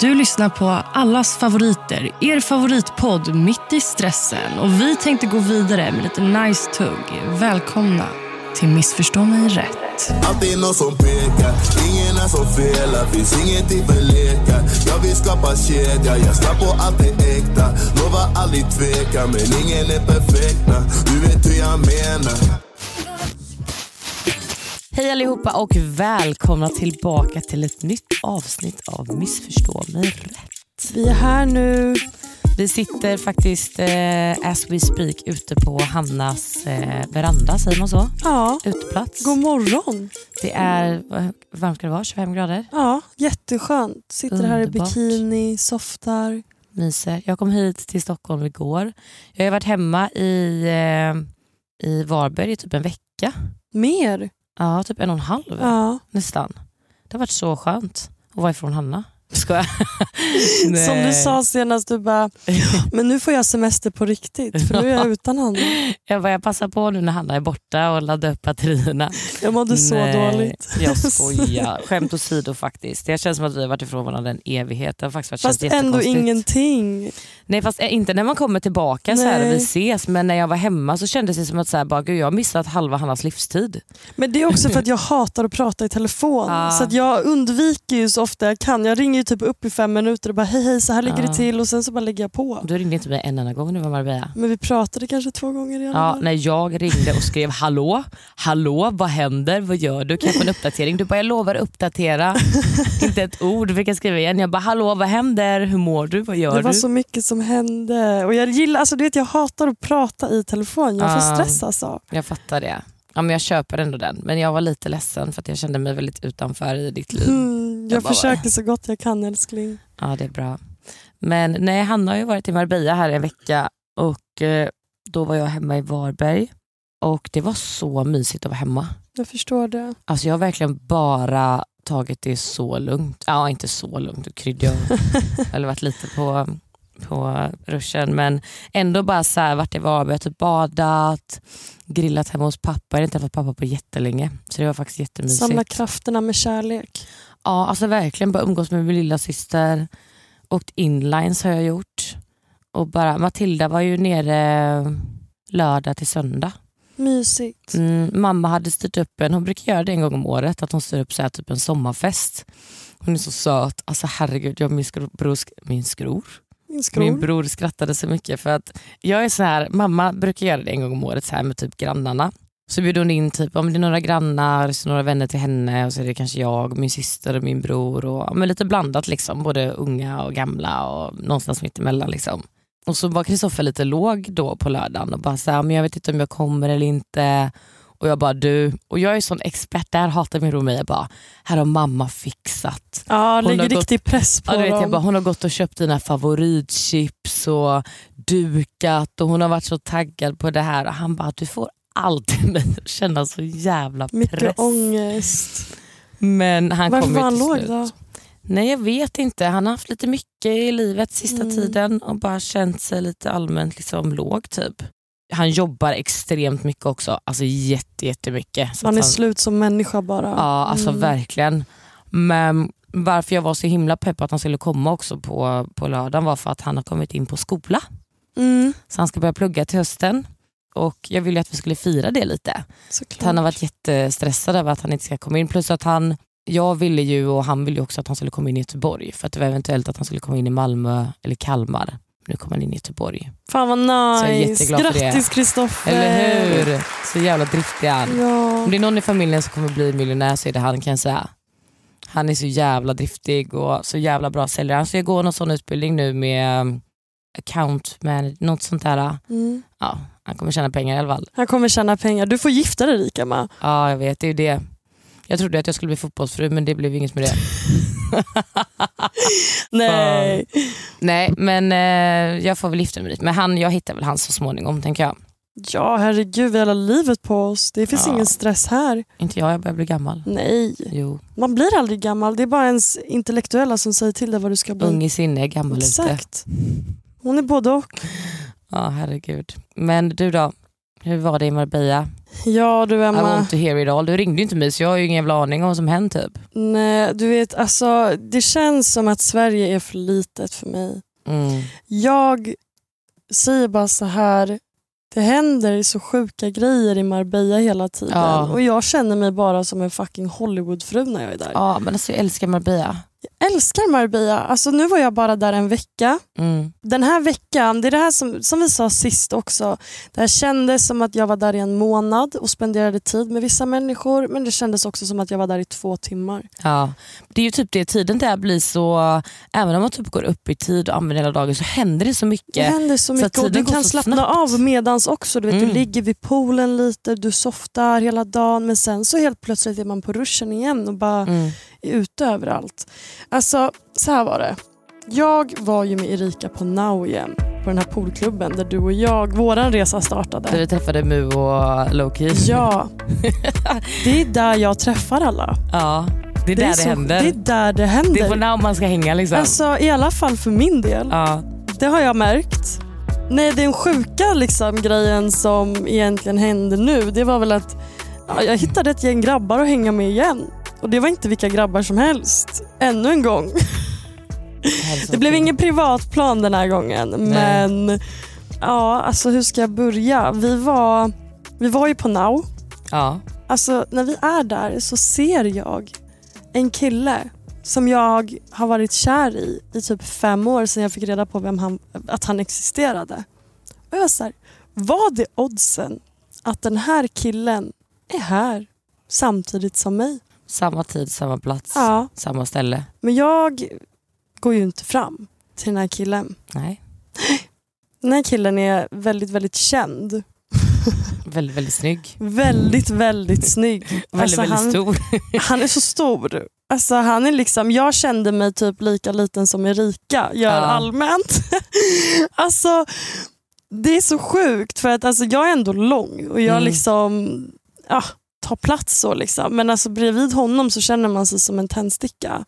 Du lyssnar på allas favoriter, er favoritpodd Mitt i stressen. Och Vi tänkte gå vidare med lite nice tugg. Välkomna till Missförstå mig rätt. Alltid någon som pekar, ingen är som felar Finns ingenting för lekar Jag vill skapa kedja, jag ska på allt det äkta Lovar aldrig tveka, men ingen är perfekt. Du vet hur jag menar Hej allihopa och välkomna tillbaka till ett nytt avsnitt av Missförstå mig rätt. Vi är här nu. Vi sitter faktiskt eh, as we speak ute på Hannas eh, veranda, säger man så? Ja. Uteplats. God morgon. Det är, vad varmt ska det vara, 25 grader? Ja, jätteskönt. Sitter här i Underbart. bikini, softar. Myser. Jag kom hit till Stockholm igår. Jag har varit hemma i, eh, i Varberg i typ en vecka. Mer. Ja, typ en och en halv Ja. nästan. Det har varit så skönt att vara ifrån Hanna. Skojar. Som du sa senast, du bara, men nu får jag semester på riktigt för nu är jag utan honom. Jag, bara, jag passar på nu när Hanna är borta och laddar upp batterierna. Jag mådde så Nej, dåligt. Jag skojar. Skämt åsido faktiskt. Det känns som att vi har varit ifrån varandra en evighet. Det har faktiskt varit Fast ändå ingenting. Nej fast eh, inte när man kommer tillbaka så här och vi ses men när jag var hemma så kändes det som att så här, bara, Gud, jag har missat halva Hannas livstid. Men det är också för att jag hatar att prata i telefon. Ja. Så att jag undviker ju så ofta jag kan. Jag ringer ju typ upp i fem minuter och bara hej hej så här ligger Ja. det till och sen så bara lägger jag på. Du ringde inte mig en enda gång när vi var Marbella. Men vi pratade kanske två gånger i alla Ja, när jag ringde och skrev hallå, hallå vad händer, vad gör du, kan jag få en uppdatering? Du bara jag lovar uppdatera, inte ett ord, fick jag skriva igen. Jag bara hallå vad händer, hur mår du, vad gör Det var du? så mycket som hände. Och jag gillar, alltså du vet jag hatar att prata i telefon. Jag får stress alltså. Jag fattar det. Ja, men jag köper ändå den, men jag var lite ledsen för att jag kände mig väldigt utanför i ditt liv. Mm, jag Jag bara- försöker så gott jag kan älskling. Ja det är bra. Men nej, Hanna har ju varit i Marbella här en vecka och eh, då var jag hemma i Varberg och det var så mysigt att vara hemma. Jag förstår det. Alltså jag har verkligen bara tagit det så lugnt. Ja, inte så lugnt, och- eller varit lite på, på ruschen. Men ändå bara så här, varit i Varberg, typ badat, grillat hemma hos pappa. Jag har inte träffat pappa på jättelänge. Så det var faktiskt jättemysigt. Samla krafterna med kärlek. Ja, alltså verkligen bara umgås med min lilla syster. Åkt inlines har jag gjort. Och bara, Matilda var ju nere lördag till söndag. Mysigt. Mm, mamma hade styrt upp en, hon brukar göra det en gång om året, att hon styr upp så här, typ en sommarfest. Hon är så söt. Alltså herregud, jag, min, skro, bror, min skror? Min. Min bror skrattade så mycket för att jag är så här, mamma brukar göra det en gång om året så här med typ grannarna. Så bjuder hon in typ, om det är några grannar, så några vänner till henne och så är det kanske jag, min syster och min bror. Och, men lite blandat liksom, både unga och gamla och någonstans mitt emellan. Liksom. Och så var Kristoffer lite låg då på lördagen och bara så här, men jag vet inte om jag kommer eller inte. Och jag bara du, och jag är sån expert, där hatar min roommate, jag bara, här har mamma fixat. Ja, Hon lägger har gått- riktig press på Ja, vet, dem. jag bara, hon har gått och köpt dina favoritchips och dukat och hon har varit så taggad på det här. Och han bara, du får alltid mig att känna så jävla Mycket press. ångest. Men han Varför kom var han låg slut. då? Nej jag vet inte, han har haft lite mycket i livet sista Mm. tiden och bara känt sig lite allmänt liksom låg typ. Han jobbar extremt mycket också, alltså jätte, jättemycket. Så Man är han, slut som människa bara. Ja, alltså Mm. verkligen. Men varför jag var så himla pepp på att han skulle komma också på, på lördagen var för att han har kommit in på skola. Mm, Så han ska börja plugga till hösten. Och jag ville att vi skulle fira det lite. Han har varit jättestressad över att han inte ska komma in. Plus att han, jag ville ju och han ville också att han skulle komma in i Göteborg. För att det var eventuellt att han skulle komma in i Malmö eller Kalmar. Nu kommer han in i Göteborg. Fan vad nice. Grattis Kristoffer. Eller hur? Så jävla driftig han. Ja. Om det är någon i familjen som kommer bli miljonär så är det han kan jag säga. Han är så jävla driftig och så jävla bra säljare. Han ska gå någon sån utbildning nu med um, account manager, något sånt där. Mm. Ja, han kommer tjäna pengar i alla fall. Han kommer tjäna pengar. Du får gifta dig Rikama. Ja jag vet, det är ju det. Jag trodde att jag skulle bli fotbollsfru men det blev inget med det. Nej. Nej men eh, jag får väl gifta mig dit. Men han, jag hittar väl han så småningom tänker jag. Ja herregud, vi har hela livet på oss. Det finns Ja. ingen stress här. Inte jag, jag börjar bli gammal. Nej, Jo, man blir aldrig gammal. Det är bara ens intellektuella som säger till dig vad du ska bli. ung i sinne, gammal ute. Exakt. Hon är både och. Ja, herregud. Men du då? Hur var det i Marbella? Ja du I Emma. want to hear it all. Du ringde ju inte mig så jag har ju ingen jävla aning om vad som hänt typ. Nej, du vet, alltså, det känns som att Sverige är för litet för mig. Mm. Jag säger bara så här. Det händer så sjuka grejer i Marbella hela tiden. Ja. Och jag känner mig bara som en fucking Hollywoodfru när jag är där. Ja, men alltså jag älskar Marbella. Jag älskar Marbella. Alltså, nu var jag bara där en vecka. Mm. Den här veckan, det är det här som, som vi sa sist också. Det här kändes som att jag var där i en månad och spenderade tid med vissa människor. Men det kändes också som att jag var där i två timmar. Ja, det är ju typ det, tiden där blir så, även om man typ går upp i tid och använder hela dagen så händer det så Det mycket. händer så mycket och tiden du kan så slappna snabbt. av medans också. Du, vet, Mm. du ligger vid poolen lite, du softar hela dagen men sen så helt plötsligt är man på ruschen igen och bara Mm. Är ute överallt. Alltså, så här var det. Jag var ju med Erika på Now igen, på den här poolklubben där du och jag, våran resa Där startade. vi träffade Mu och Loki. Ja, det är där jag träffar alla. ja det är där det, så, händer. Det är där det händer. Det är på now man ska hänga liksom. Alltså i alla fall för min del. ja. Det har jag märkt. Nej, den sjuka liksom, grejen som egentligen hände nu, det var väl att ja, jag hittade ett gäng grabbar att hänga med igen. Och det var inte vilka grabbar som helst. Ännu en gång. Det blev ingen privatplan den här gången. Men ja, alltså hur ska jag börja? Vi var, vi var ju på Now. Ja. Alltså när vi är där så ser jag en kille som jag har varit kär i i typ fem år sedan jag fick reda på vem han, att han existerade. Och jag var så här, vad är oddsen att den här killen är här samtidigt som mig? Samma tid, samma plats, Ja, samma ställe. men jag går ju inte fram till den här killen. Nej. Den här killen är väldigt, väldigt känd. Väldigt, väldigt snygg. Väldigt, väldigt snygg. Väldigt, Alltså, väldigt han, stor. Han är så stor. Alltså, han är liksom, jag kände mig typ lika liten som Erika gör Ja. allmänt. alltså, det är så sjukt för att alltså, jag är ändå lång och jag Mm. liksom ja, ta plats så. Liksom. Men alltså, bredvid honom så känner man sig som en tändsticka.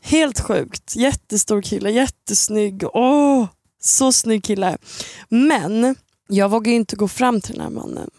Helt sjukt. Jättestor kille, jättesnygg. Åh, så snygg kille. Men jag vågar inte gå fram till den här mannen.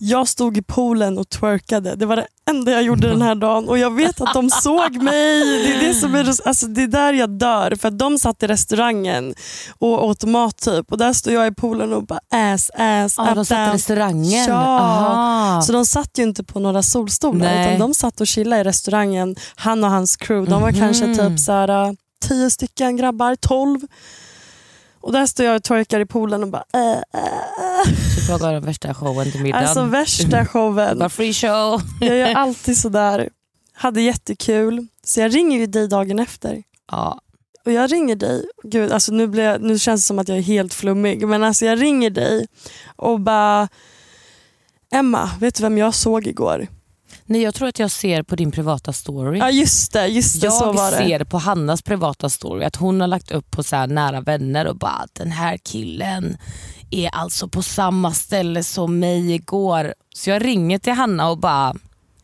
Jag stod i poolen och twerkade. Det var det enda jag gjorde den här dagen och jag vet att de såg mig. Det är, det som är, alltså, det är där jag dör. För de satt i restaurangen och åt mat typ och där står jag i poolen och bara ass, ass, Ja, de satt i restaurangen. Ja. Aha. Så de satt ju inte på några solstolar Nej. utan de satt och chillade i restaurangen. Han och hans crew. De var Mhm. kanske typ så här, tio stycken grabbar, tolv. Och där står jag och twerkar i poolen och bara äh, äh. Så jag gav den värsta showen till middagen. Alltså värsta showen. Bara free show. Jag gör alltid sådär. Hade jättekul. Så jag ringer ju dig dagen efter. Ja. Och jag ringer dig, gud alltså nu, blir jag, nu känns det som att jag är helt flummig, men alltså jag ringer dig och bara Emma, vet du vem jag såg igår? Nej, jag tror att jag ser på din privata story. Ja just det, just det så var jag det. ser på Hannas privata story att hon har lagt upp på så nära vänner och bara den här killen är alltså på samma ställe som mig igår. Så jag ringer till Hanna och bara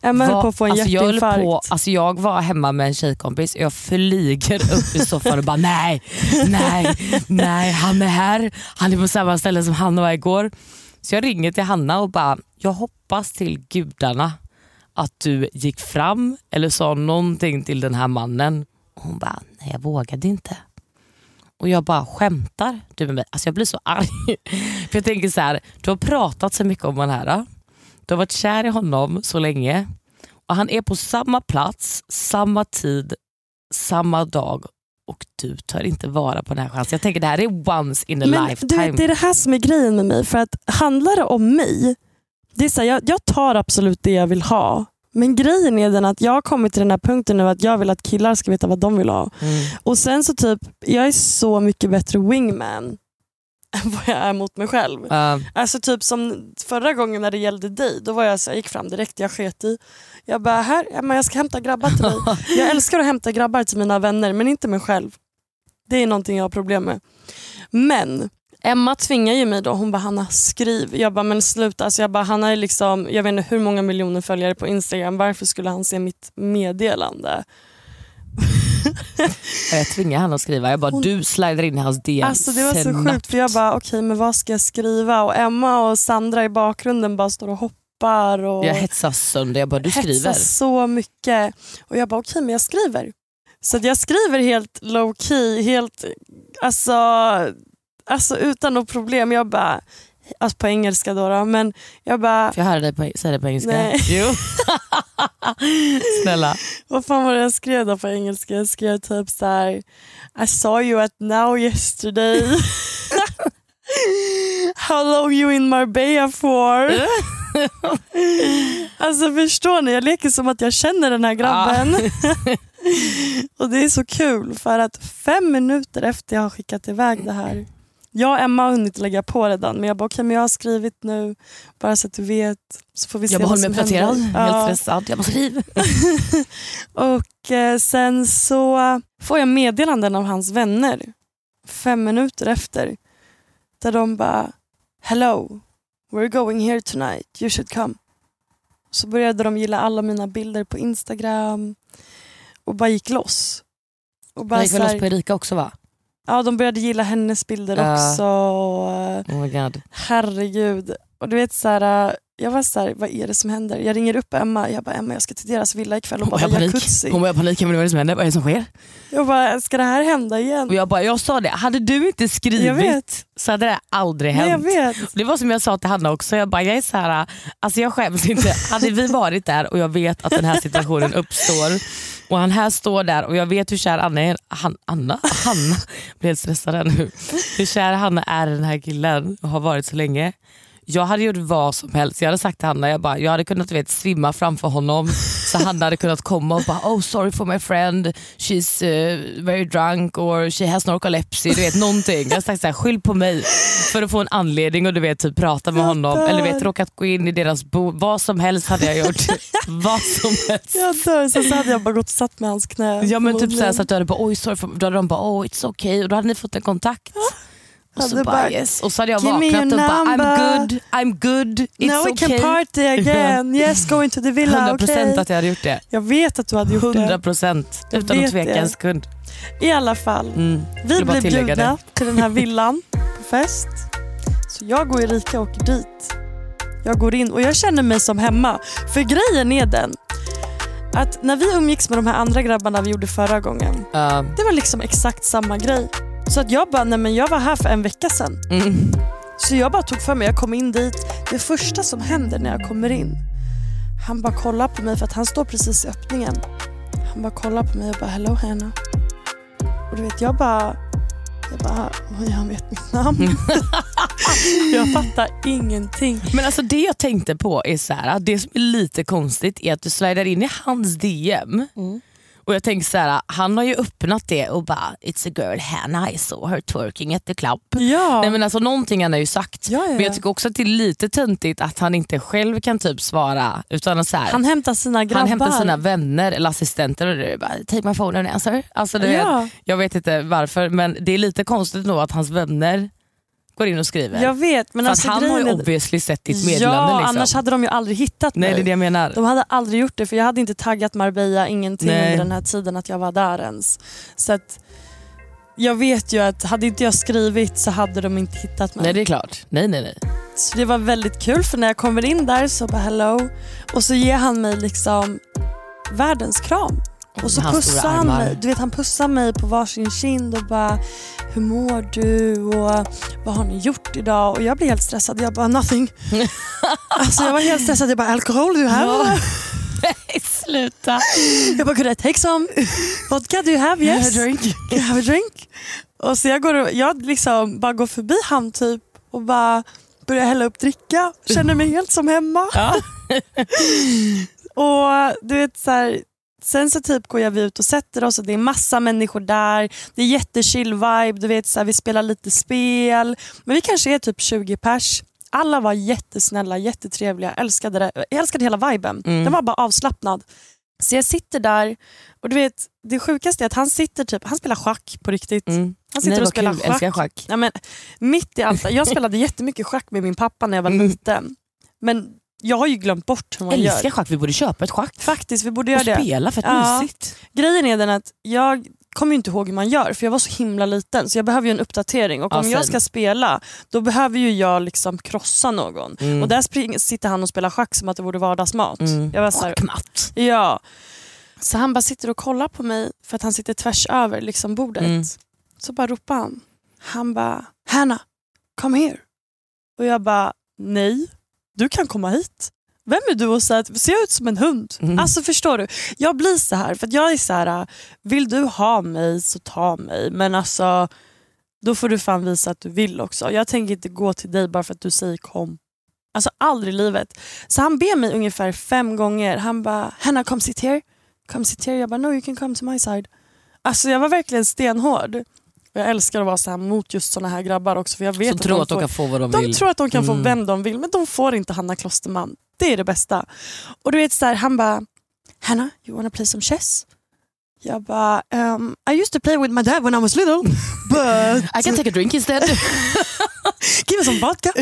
Emma höll på att få en alltså jag, hjärtinfarkt. på, alltså jag var hemma med en tjejkompis och jag flyger upp i soffan och bara nej, nej, nej han är här. Han är på samma ställe som Hanna var igår. Så jag ringer till Hanna och bara jag hoppas till gudarna att du gick fram eller sa någonting till den här mannen. Och hon bara, nej jag vågade inte. Och jag bara, skämtar du med mig? Alltså jag blir så arg. För jag tänker så här, du har pratat så mycket om den här. Du har varit kär i honom så länge. Och Han är på samma plats, samma tid, samma dag och du tar inte vara på den här chansen. Jag tänker det här är once in a Men lifetime. du det är det här som är grejen med mig. För att handlar det om mig, det är så här, jag, jag tar absolut det jag vill ha. Men grejen är den att jag har kommit till den här punkten nu att jag vill att killar ska veta vad de vill ha. Mm. Och sen så typ, jag är så mycket bättre wingman än vad jag är mot mig själv. Uh, Alltså typ som förra gången när det gällde dig, då var jag så jag gick fram direkt, jag sket i. Jag bara, här, Emma, jag ska hämta grabbar till dig. Jag älskar att hämta grabbar till mina vänner men inte mig själv. Det är någonting jag har problem med. Men Emma tvingar ju mig då, hon bara Hanna skriv. Jag bara men sluta, alltså jag bara, han har liksom, jag vet inte hur många miljoner följare på Instagram, varför skulle han se mitt meddelande? Jag tvingar henne att skriva. Jag bara, Hon- du slidar in i hans DM Alltså det var så sjukt för jag bara okej men vad ska jag skriva? Och Emma och Sandra i bakgrunden bara står och hoppar och Jag hetsar sönder. Jag bara, du skriver. så mycket. Och jag bara okej men jag skriver. Så jag skriver helt low key, helt alltså, alltså utan något problem. Jag bara, alltså på engelska då, då men jag bara Får jag höra dig på, säga det på engelska? Nej. Jo. Snälla. Vad fan var det jag skrev då på engelska? Jag skrev typ så här: I saw you at now yesterday. How long you in Marbella for? alltså förstår ni, jag leker som att jag känner den här grabben. och det är så kul för att fem minuter efter jag har skickat iväg det här jag och Emma har hunnit lägga på redan men jag bara okej men jag har skrivit nu bara så att du vet så får vi se Jag bara håller mig uppdaterad. Helt Ja. stressad. Jag bara, skriv. Och eh, sen så får jag meddelanden av hans vänner fem minuter efter. Där de bara Hello, we're going here tonight, you should come. Så började de gilla alla mina bilder på Instagram och bara gick loss. Och bara Jag gick väl loss på Erika också va? Ja, de började gilla hennes bilder Ja. också. Och, eh, Oh my god. herregud. Och du vet så här, eh, jag var så här, vad är det som händer? Jag ringer upp Emma, jag bara Emma jag ska till deras villa ikväll. Hon bara panik. jacuzzi. Hon har panik. Men vad är det som händer? Vad är det som sker? Jag bara, ska det här hända igen? Och jag bara, jag sa det. Hade du inte Jag skrivit så hade det aldrig Nej, jag hänt. vet. Det var som jag sa till Hanna också, jag bara, jag är så här, alltså jag skäms inte. Hade vi varit där och jag vet att den här situationen uppstår och han här står där och jag vet hur kär Anna är, han, Anna? Hanna, jag blir helt stressad här nu. Hur kär Hanna är den här killen och har varit så länge. Jag hade gjort vad som helst. Jag hade sagt till Hanna, jag, bara, jag hade kunnat vet, svimma framför honom så Hanna hade kunnat komma och bara oh sorry for my friend, she's uh, very drunk or she has narcolepsy. Du vet någonting. Jag hade sagt skyll på mig för att få en anledning och du vet typ prata med honom. Eller vet råkat gå in i deras bo. Vad som helst hade jag gjort. vad som helst. Jag dör. Sen så hade jag bara gått och satt med hans knä. Ja men typ såhär, så att du hade bara oj sorry, for, då hade de bara oh it's okay och då hade ni fått en kontakt. Och så Hade bara, yes. Och så hade jag "Give me vaknat och bara I'm number." good, I'm good, it's Now we okay. can party again. Yes, going to the villa. 100% Okay. att jag hade gjort det. Jag vet att du hade gjort 100% Jag utan att tveka det. en sekund. det. I alla fall. Mm. Vi blir bjudna det. till den här villan på fest. Så jag och Erika åker dit. Jag går in och jag känner mig som hemma. För grejen är den att när vi umgicks med de här andra grabbarna vi gjorde förra gången. Ja. Det var liksom exakt samma grej. Så att jag bara, nej men jag var här för en vecka sedan. Mm. Så jag bara tog för mig, jag kom in dit. Det första som händer när jag kommer in, han bara kollar på mig för att han står precis i öppningen. Han bara kollar på mig och bara hello Hanna. Och du vet jag bara, jag bara, han vet mitt namn. jag fattar ingenting. Men alltså det jag tänkte på är så här, det som är lite konstigt är att du slidar in i hans DM Mm. Och jag tänker så här, han har ju öppnat det och bara it's a girl Hannah I saw her twerking at the club. Ja, Nej, men alltså, någonting han har ju sagt. Ja, ja, Men jag ja. tycker också att det är lite töntigt att han inte själv kan typ svara. Utan så här, han hämtar sina grabbar. han hämtar sina vänner eller assistenter och det är bara take my phone and answer. Alltså, vet, jag vet inte varför men det är lite konstigt nog att hans vänner går in och skriver. Jag vet men För alltså att han har ju obviously sett ditt meddelande. Ja, liksom. annars hade de ju aldrig hittat Nej mig. det är det jag menar. De hade aldrig gjort det för jag hade inte taggat Marbella, ingenting Nej. under den här tiden att jag var där ens. Så att jag vet ju att hade inte jag skrivit så hade de inte hittat mig. Nej det är klart. Nej nej nej. Så det var väldigt kul för när jag kommer in där så bara hello och så ger han mig liksom världens kram. Och så pussar han mig. Du vet, han pussar mig på varsin kind och bara hur mår du och vad har ni gjort idag? Och jag blir helt stressad. Jag bara nothing. alltså jag var helt stressad. Jag bara alkohol du här? Ja. Nej sluta. Jag bara could I take some vodka? Do you have? Yes. Have a drink. Can I have a drink? Och så jag, går, och- jag liksom bara går förbi han typ och bara börjar hälla upp dricka. Känner mig helt som hemma. Ja. Och du vet så här, Sen så typ går jag ut och sätter oss och det är massa människor där. Det är jättechill vibe. Du vet, så här, vi spelar lite spel. Men vi kanske är typ 20 pers. Alla var jättesnälla, jättetrevliga. Jag älskade, det. Jag älskade hela viben. Mm. Den var bara avslappnad. Så jag sitter där och du vet, det sjukaste är att han sitter typ, han spelar schack på riktigt. Mm. Han sitter Nej, och spelar kul. schack. Älskar schack. Ja, men, mitt i allt. Jag spelade jättemycket schack med min pappa när jag var Mm. liten. Men jag har ju glömt bort hur man Älskar gör. schack, vi borde köpa ett schack. Faktiskt, vi borde Och göra det. spela, fett Ja. mysigt. Grejen är den att jag kommer inte ihåg hur man gör för jag var så himla liten så jag behöver ju en uppdatering och Ja, om jag same. ska spela då behöver ju jag liksom krossa någon. Mm. Och där spring, sitter han och spelar schack som att det vore vardagsmat. Mm. Jag var så här, Schackmatt. ja. Så han bara sitter och kollar på mig för att han sitter tvärs över liksom bordet. Mm. Så bara ropar han. Han bara, Hanna, come here. Och jag bara, nej, du kan komma hit. Vem är du och säga att ser jag ut som en hund? Mm. Alltså förstår du? Jag blir så här, för jag är så här, vill du ha mig så ta mig. Men alltså, då får du fan visa att du vill också. Jag tänker inte gå till dig bara för att du säger kom. Alltså aldrig i livet. Så han ber mig ungefär fem gånger. Han bara, Hanna come sit here. Come sit here. Jag bara, no you can come to my side. Alltså jag var verkligen stenhård. Och jag älskar att vara så här mot just såna här grabbar också. För jag vet Som att tror de att de får, kan få vad de, de vill. tror att de kan få Mm. vem de vill men de får inte Hanna Klosterman. Det är det bästa. Och du vet så här, han bara, Hanna you wanna play some chess? Jag bara, um, I used to play with my dad when I was little but I can take a drink instead. give me some vodka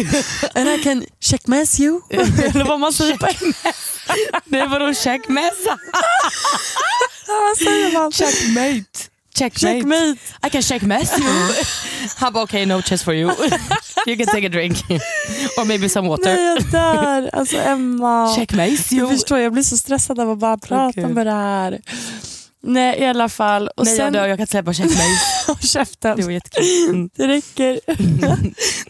and I can checkmess you. Eller vad man säger på engelska. Nej vadå checkmässa? Vad säger man? Checkmate. Checkmate. Checkmate. I can checkmess you. Han bara okej no chess for you. You can take a drink. Or maybe some water. Nej jag dör. Alltså Emma. Checkmate Jag you. förstår, jag blir så stressad av att bara prata Okej. om det här. Nej i alla fall. Och Nej sen, jag dör, jag kan inte släppa checkmate. Håll käften. Det var jättekul. Mm. Det räcker.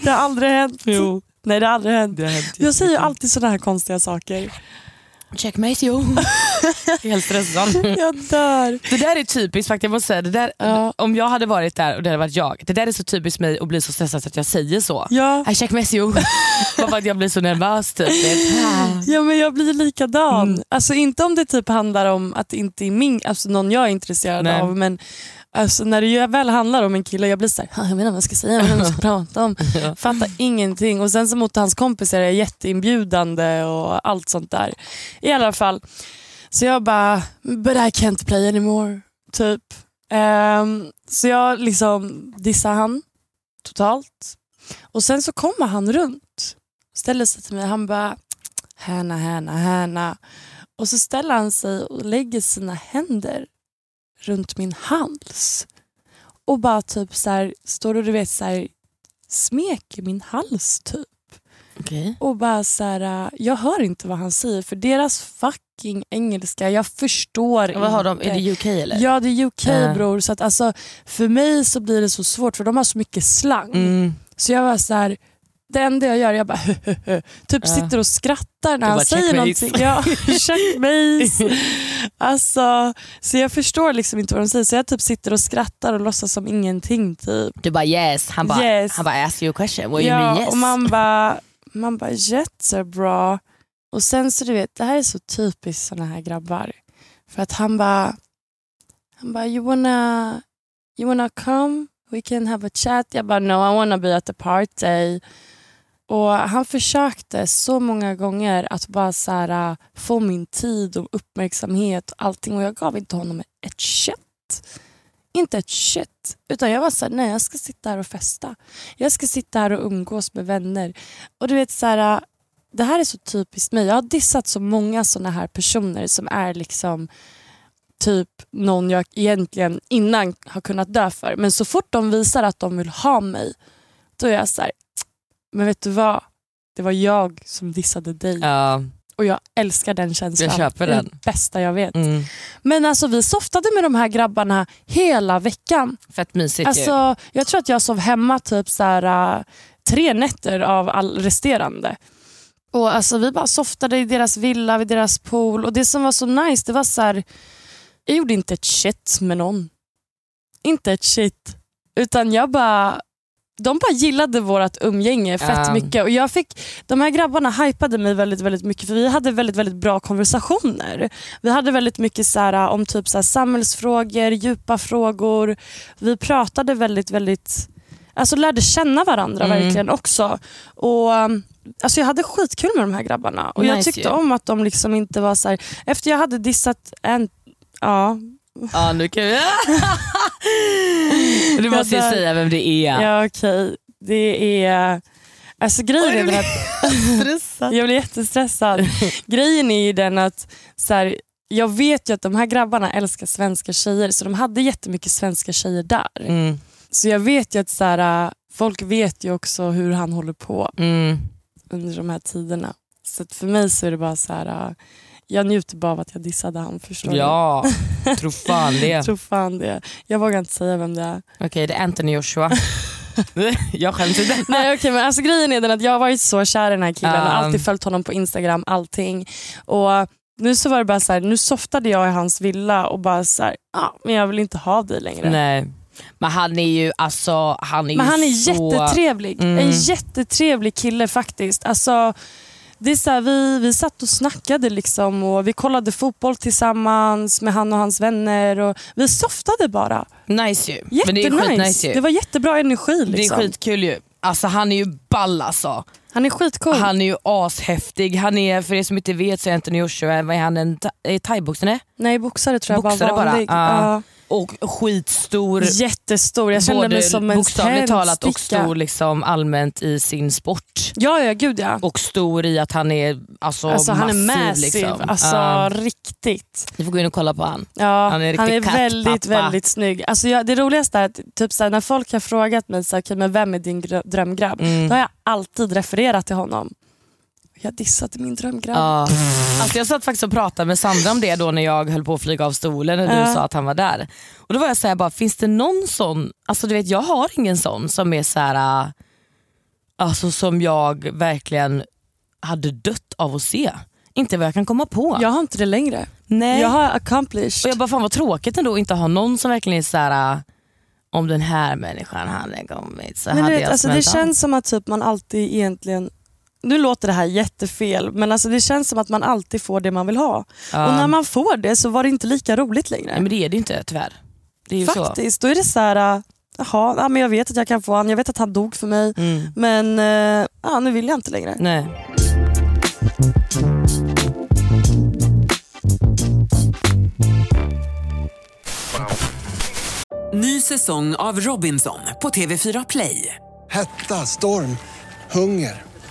det har aldrig hänt. Jo. Nej det har aldrig hänt. Det har hänt Jag säger alltid sådana här konstiga saker. Checkmate you. Helt stressad. Jag dör. Det där är typiskt faktiskt, jag måste säga, det där, Ja. om jag hade varit där och det hade varit jag, det där är så typiskt mig att bli så stressad så att jag säger så. Ja. I check mess you. Bara för att jag blir så nervös typ. ja men jag blir likadan. Mm. Alltså inte om det typ handlar om att det inte är min, alltså någon jag är intresserad Nej. av men alltså, när det väl handlar om en kille jag blir såhär, "Ah, jag vet inte vad jag ska säga, jag vet inte vad jag ska prata om. Ja. Fattar ingenting. Och sen så mot hans kompisar är jag jätteinbjudande och allt sånt där. I alla fall. Så jag bara, but I can't play anymore. Typ. Ehm, så jag liksom dissar han totalt. Och sen så kommer han runt. Ställer sig till mig. Han bara, Hanna, Hanna, Hanna. Och så ställer han sig och lägger sina händer runt min hals. Och bara typ så här, står och du vet så här, smeker min hals typ. Okej. Och bara så här, äh, jag hör inte vad han säger för deras fucking engelska, jag förstår Vad har de, inte. är det UK eller? Ja det är UK Ja. bror. Så att, alltså, för mig så blir det så svårt för de har så mycket slang. Mm. Så jag var så här, det enda jag gör, jag bara typ sitter och skrattar när han bara, säger någonting. Ja, checkmate. Alltså, så jag förstår liksom inte vad de säger så jag typ sitter och skrattar och låtsas som ingenting. Typ. Du bara yes, han bara, Yes. han bara ask you a question. What you Ja, mean yes? och man bara, man bara jättebra. Och sen så du vet, det här är så typiskt såna här grabbar. För att han bara, han bara you wanna, you wanna come? We can have a chat. Jag bara no I wanna be at the party. Och han försökte så många gånger att bara så här, äh, få min tid och uppmärksamhet och allting och jag gav inte honom ett shit. Inte ett shit. Utan jag var så här, nej jag ska sitta här och festa. Jag ska sitta här och umgås med vänner. Och du vet så här, äh, det här är så typiskt mig. Jag har dissat så många sådana här personer som är liksom typ någon jag egentligen innan har kunnat dö för. Men så fort de visar att de vill ha mig, då är jag så här, men vet du vad? Det var jag som dissade dig Ja, och jag älskar den känslan. Jag köper Det är den. det bästa jag vet. mm. Men alltså vi softade med de här grabbarna hela veckan. Fett mysigt ju. Alltså, jag tror att jag sov hemma typ så här, äh, tre nätter av all resterande. Och alltså, Vi bara softade i deras villa, vid deras pool. Och Det som var så nice, det var så här, jag gjorde inte ett shit med någon. Inte ett shit. Utan jag bara, de bara gillade vårt umgänge fett Ja. mycket. Och jag fick, de här grabbarna hypade mig väldigt väldigt mycket för vi hade väldigt väldigt bra konversationer. Vi hade väldigt mycket så här, om typ så här, samhällsfrågor, djupa frågor. Vi pratade väldigt väldigt alltså, lärde känna varandra Mm. verkligen också. Och um, alltså, Jag hade skitkul med de här grabbarna och jag Nice tyckte ju. om att de liksom inte var så här, efter jag hade dissat en, ja, Ja, nu kan vi... du måste ju där- säga vem det är. ja okej, det är, alltså grejen är den att Jag blir jättestressad. Grejen är ju den att så här, jag vet ju att de här grabbarna älskar svenska tjejer så de hade jättemycket svenska tjejer där. Mm, Så jag vet ju att så här, folk vet ju också hur han håller på mm. under de här tiderna. Så att för mig så är det bara så här. Jag njuter bara av att jag dissade han. Förstår du? Ja, tro fan det. Fan det. Jag vågar inte säga vem det är. Okej, det är Anthony Joshua. jag skäms inte. Nej, okay, men alltså, grejen är den att jag har varit så kär i den här killen och Um. alltid följt honom på Instagram, allting. Och nu så var det bara så här, nu softade jag i hans villa och bara så här, ah, men jag vill inte ha dig längre. Nej. Men han är ju alltså, han är Men ju han är så... jättetrevlig. Mm. En jättetrevlig kille faktiskt. Alltså, det är så här, vi, vi satt och snackade liksom och vi kollade fotboll tillsammans med han och hans vänner. Och vi softade bara. Nice ju. Men det är ju Jättenice. Det var jättebra energi. Liksom. Det är skitkul ju. Alltså han är ju ball alltså. Han är skitcool. Han är ju ashäftig. Han är, för er som inte vet så är Anthony Joshua, vad är han, en ta- thaiboxare? Nej, boxare tror jag Boxare bara bara? vanlig. Ja. Och skitstor. Jättestor. Jag kände mig som en bokstavligt talat och stor liksom allmänt i sin sport. Ja, ja, gud ja. Och stor i att han är alltså, Alltså, han är massiv. Liksom. Alltså, Ja. Riktigt. Ni får gå in och kolla på han. Ja, Han är han är väldigt, väldigt snygg. Alltså jag, det roligaste är att typ såhär, när folk har frågat mig så här, "Okej, men vem är din drömgrabb, Mm. då har jag alltid refererat till honom. Jag dissade min drömgrabb. Ja. Alltså jag satt faktiskt och pratade med Sandra om det då när jag höll på att flyga av stolen när du Ja. sa att han var där. Och Då var jag såhär, bara, finns det någon sån, alltså du vet jag har ingen sån som är så här, äh, alltså som jag verkligen hade dött av att se. Inte vad jag kan komma på. Jag har inte det längre. Nej. Jag har accomplished. Och jag bara, fan vad tråkigt ändå att inte ha någon som verkligen är så här. äh, om den här människan hade kommit så men hade vet, jag alltså, det känns som att typ man alltid egentligen nu låter det här jättefel men alltså det känns som att man alltid får det man vill ha. Ja. Och när man får det så var det inte lika roligt längre. Nej, men det är det inte tyvärr. Det är ju så. Faktiskt, då är det så här, äh, jaha, ja, men jag vet att jag kan få han, jag vet att han dog för mig Mm. men äh, ja, nu vill jag inte längre. Nej. Ny säsong av Robinson på TV4 Play. Hetta, storm, hunger.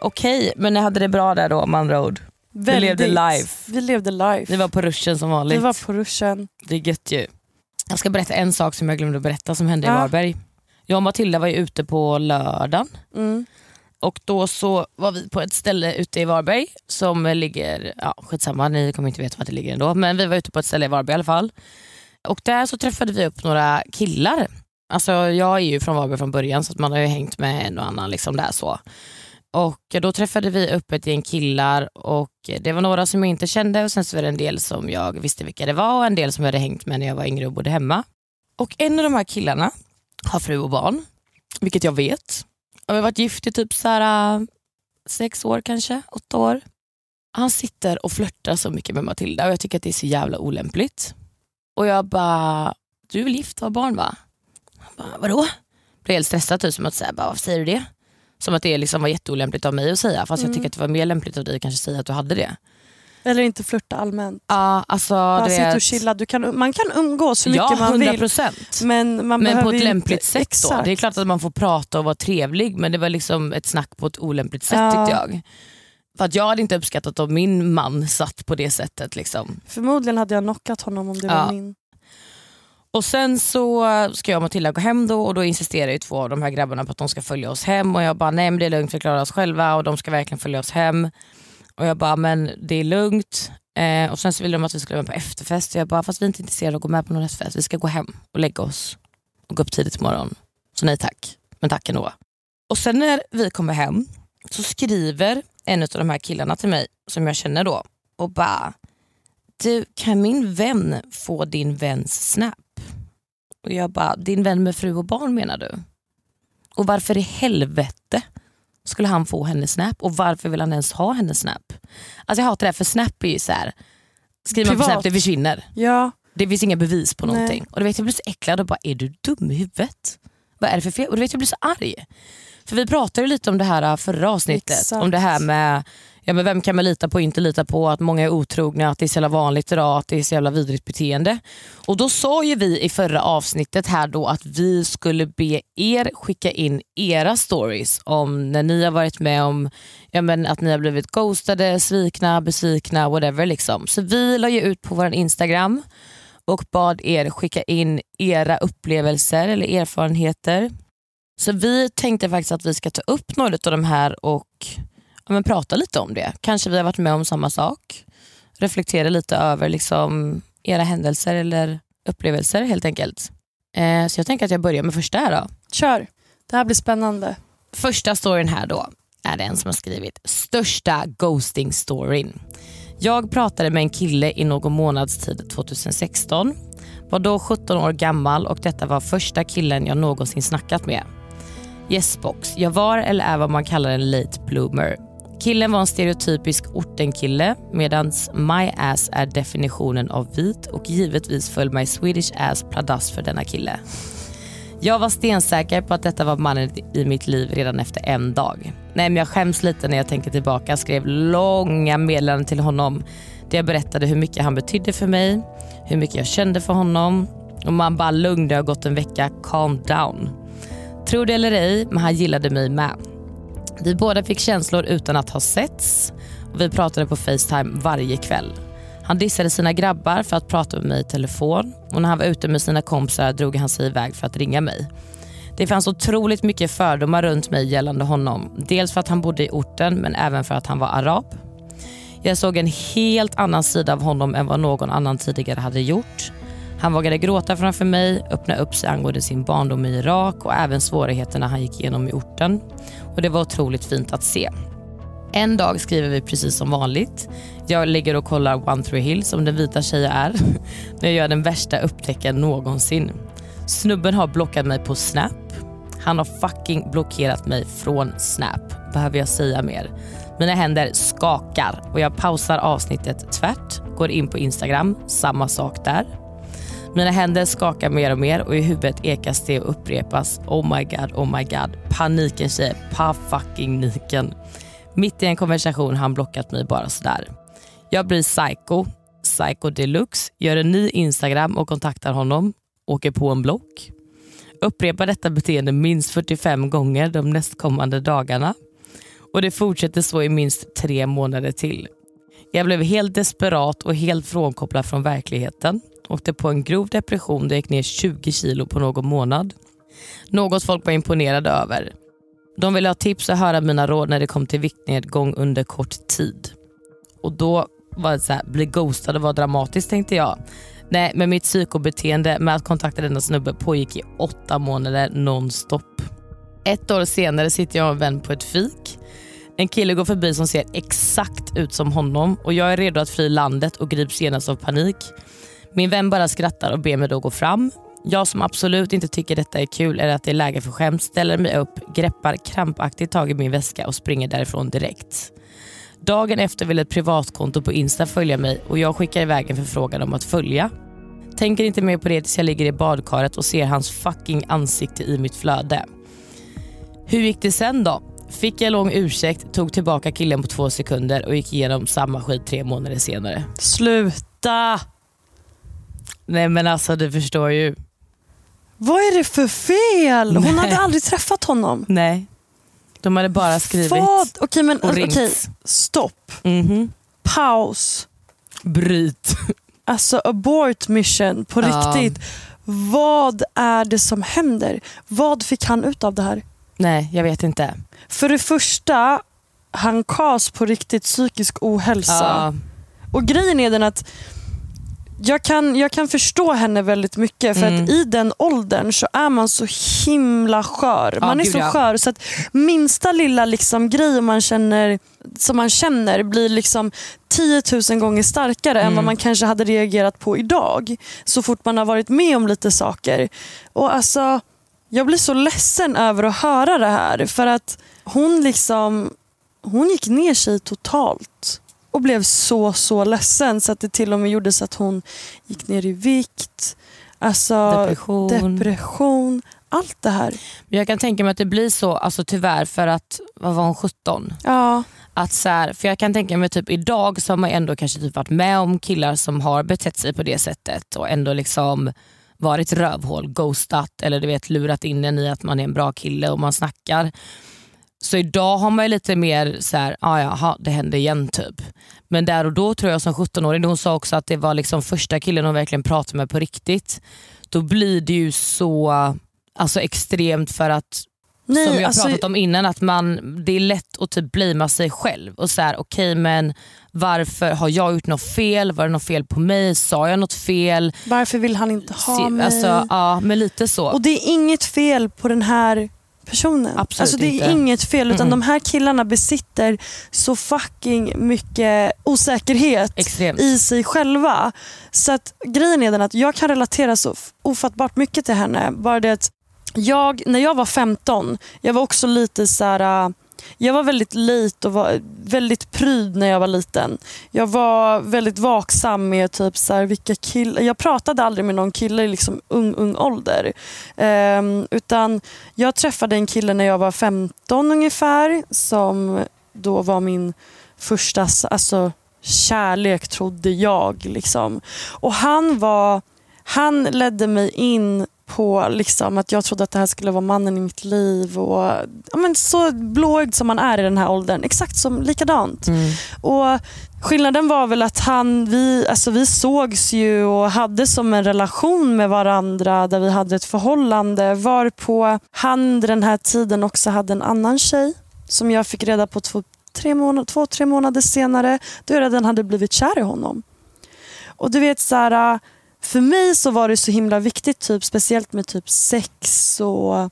Okej, men ni hade det bra där då med andra ord. Vi levde life. Vi levde life. Ni var på ruschen som vanligt. Vi var på ruschen. Det är gött ju. Jag ska berätta en sak som jag glömde att berätta som hände i Ja. Varberg. Jag och Matilda var ju ute på lördagen Mm. och då så var vi på ett ställe ute i Varberg som ligger, ja skitsamma ni kommer inte veta var det ligger ändå, men vi var ute på ett ställe i Varberg i alla fall. Och där så träffade vi upp några killar. Alltså jag är ju från Varberg från början så att man har ju hängt med en och annan liksom där så. Och då träffade vi upp ett gäng killar och det var några som jag inte kände och sen så var det en del som jag visste vilka det var och en del som jag hade hängt med när jag var yngre och bodde hemma. Och en av de här killarna har fru och barn, vilket jag vet. Och vi har varit gift i typ så här, äh, sex år kanske, åtta år. Han sitter och flörtar så mycket med Matilda och jag tycker att det är så jävla olämpligt. Och jag bara, du är väl gift och har barn va? Han bara, vadå? Blev helt stressad typ som att säga, varför säger du det? Som att det liksom var jätteolämpligt av mig att säga fast jag Mm. tycker att det var mer lämpligt av dig att kanske säga att du hade det. Eller inte flirta allmänt. Ja, alltså Bara du sitta och chilla. Du kan, man kan umgås hur mycket Ja, man 100 vill. Men, man Men på ett lämpligt sätt då. Exakt. Det är klart att man får prata och vara trevlig men det var liksom ett snack på ett olämpligt sätt Ja. tyckte jag. För att jag hade inte uppskattat om min man satt på det sättet. Liksom. Förmodligen hade jag knockat honom om det Ja. var min. Och sen så ska jag och Matilda gå hem då och då insisterar ju två av de här grabbarna på att de ska följa oss hem och jag bara nej men det är lugnt, vi klarar oss själva och de ska verkligen följa oss hem. Och jag bara men det är lugnt. Eh, och sen så ville de att vi skulle vara på efterfest och jag bara fast vi är inte intresserade av att gå med på någon efterfest, vi ska gå hem och lägga oss och gå upp tidigt imorgon. Så nej tack, men tack ändå. Och sen när vi kommer hem så skriver en av de här killarna till mig som jag känner då och bara du kan min vän få din väns snap? Och jag bara, din vän med fru och barn menar du? Och varför i helvete skulle han få hennes snap? Och varför vill han ens ha hennes snap? Alltså jag hatar det här för snap är ju så här. skriver man på Privat. snap det försvinner. Ja, Det finns inga bevis på Nej. någonting. Och du vet, jag blir så äcklad och bara, är du dum i huvudet? Vad är det för fel? Och du vet, jag blir så arg. För vi pratade lite om det här äh, förra avsnittet. Exakt. Om det här med ja, men vem kan man lita på och inte lita på, att många är otrogna, att det är så jävla vanligt idag, att det är så jävla vidrigt beteende. Och då sa ju vi i förra avsnittet här då att vi skulle be er skicka in era stories om när ni har varit med om ja, men att ni har blivit ghostade, svikna, besvikna, whatever. Liksom. Så vi la ju ut på vår Instagram och bad er skicka in era upplevelser eller erfarenheter. Så vi tänkte faktiskt att vi ska ta upp några av de här och ja, men prata lite om det. Kanske vi har varit med om samma sak. Reflektera lite över liksom, era händelser eller upplevelser helt enkelt. Eh, så jag tänker att jag börjar med första här då. kör. Det här blir spännande. Första storyn här då är det en som har skrivit största ghosting storyn. Jag pratade med en kille i någon månads tid 2016. Var då 17 år gammal och detta var första killen jag någonsin snackat med. Yesbox. Jag var eller är vad man kallar en late bloomer. Killen var en stereotypisk ortenkille medan my ass är definitionen av vit och givetvis föll my Swedish ass pladask för denna kille. Jag var stensäker på att detta var mannen i mitt liv redan efter en dag. Nej men jag skäms lite när jag tänker tillbaka. Jag skrev långa meddelanden till honom där jag berättade hur mycket han betydde för mig, hur mycket jag kände för honom och man bara lugn det har gått en vecka, calm down. Tro det eller ej, men han gillade mig med. Vi båda fick känslor utan att ha setts och vi pratade på Facetime varje kväll. Han dissade sina grabbar för att prata med mig i telefon och när han var ute med sina kompisar drog han sig iväg för att ringa mig. Det fanns otroligt mycket fördomar runt mig gällande honom. Dels för att han bodde i orten men även för att han var arab. Jag såg en helt annan sida av honom än vad någon annan tidigare hade gjort. Han vågade gråta framför mig, öppna upp sig angående sin barndom i Irak och även svårigheterna han gick igenom i orten. Och Det var otroligt fint att se. En dag skriver vi precis som vanligt. Jag ligger och kollar One Three Hill som den vita tjej jag är. När jag gör den värsta upptäckten någonsin. Snubben har blockat mig på Snap. Han har fucking blockerat mig från Snap. Behöver jag säga mer? Mina händer skakar och jag pausar avsnittet tvärt, går in på Instagram, samma sak där. Mina händer skakar mer och mer och i huvudet ekas det och upprepas. Oh my god, oh my god. Paniken tjejer, pa fucking niken. Mitt i en konversation har han blockat mig bara sådär. Jag blir psycho, psycho deluxe, gör en ny Instagram och kontaktar honom, åker på en block. Upprepar detta beteende minst 45 gånger de nästkommande dagarna. Och det fortsätter så i minst tre månader till. Jag blev helt desperat och helt frånkopplad från verkligheten. Åkte på en grov depression där jag gick ner 20 kilo på någon månad. Något folk var imponerade över. De ville ha tips och höra mina råd när det kom till viktnedgång under kort tid. Och då var det så här, bli ghostad och var dramatiskt tänkte jag. Nej, men mitt psykobeteende med att kontakta denna snubbe pågick i åtta månader nonstop. Ett år senare sitter jag och en vän på ett fik. En kille går förbi som ser exakt ut som honom och jag är redo att fly landet och grips genast av panik. Min vän bara skrattar och ber mig då gå fram. Jag som absolut inte tycker detta är kul eller att det är läge för skämt ställer mig upp, greppar krampaktigt tag i min väska och springer därifrån direkt. Dagen efter vill ett privatkonto på Insta följa mig och jag skickar iväg en förfrågan om att följa. Tänker inte mer på det tills jag ligger i badkaret och ser hans fucking ansikte i mitt flöde. Hur gick det sen då? Fick jag lång ursäkt, tog tillbaka killen på två sekunder och gick igenom samma skit tre månader senare. Sluta! Nej men alltså du förstår ju. Vad är det för fel? Hon hade aldrig träffat honom. Nej. De hade bara skrivit Vad? Okej men och ringt. okej, stopp. Mhm. Paus. Bryt. Alltså abort mission på Ja. riktigt. Vad är det som händer? Vad fick han ut av det här? Nej, jag vet inte. För det första, han kas på riktigt psykisk ohälsa. Ja. Och grejen är den att jag kan, jag kan förstå henne väldigt mycket för Mm. att i den åldern så är man så himla skör. Man är gud, så ja. skör så att minsta lilla liksom grej man känner, som man känner blir liksom 10 000 gånger starkare än Mm. vad man kanske hade reagerat på idag. Så fort man har varit med om lite saker. Och alltså, Jag blir så ledsen över att höra det här för att hon liksom hon gick ner sig totalt och blev så så ledsen så att det till och med gjorde så att hon gick ner i vikt. Alltså Depression. depression allt det här. Jag kan tänka mig att det blir så, alltså tyvärr för att, vad var hon, 17? Ja, Att så här, för jag kan tänka mig typ idag så har man ändå kanske typ varit med om killar som har betett sig på det sättet och ändå liksom varit rövhål, ghostat eller du vet lurat in en i att man är en bra kille och man snackar. Så idag har man ju lite mer så här, ah, jaha det hände igen typ. Men där och då tror jag som 17-åring, hon sa också att det var liksom första killen hon verkligen pratade med på riktigt. Då blir det ju så alltså extremt för att Nej, som jag alltså- pratat om innan, att man, det är lätt att typ blamea sig själv. Och så här, okej men varför har jag gjort något fel? Var det något fel på mig? Sa jag något fel? varför vill han inte ha Se- mig? Alltså, ja, men lite så. Och det är inget fel på den här personen. Absolut alltså det är inte. inget fel utan Mm-mm. de här killarna besitter så fucking mycket osäkerhet Extremt. i sig själva. Så att grejen är den att jag kan relatera så ofattbart mycket till henne. Bara det att jag, när jag var 15, jag var också lite så här. Äh, jag var väldigt lit och var väldigt pryd när jag var liten. Jag var väldigt vaksam med typ så här, vilka killar... Jag pratade aldrig med någon kille i liksom ung, ung ålder. Um, utan jag träffade en kille när jag var 15 ungefär som då var min första alltså, kärlek trodde jag. Liksom. Och han var... Han ledde mig in på liksom att jag trodde att det här skulle vara mannen i mitt liv. Och, ja, men så blåögd som man är i den här åldern. Exakt som likadant. Mm. Och Skillnaden var väl att han, vi, alltså vi sågs ju och hade som en relation med varandra där vi hade ett förhållande varpå han den här tiden också hade en annan tjej som jag fick reda på två, tre, månader, två, tre månader senare då redan hade blivit kär i honom. Och du vet så här, för mig så var det så himla viktigt, typ, speciellt med typ sex och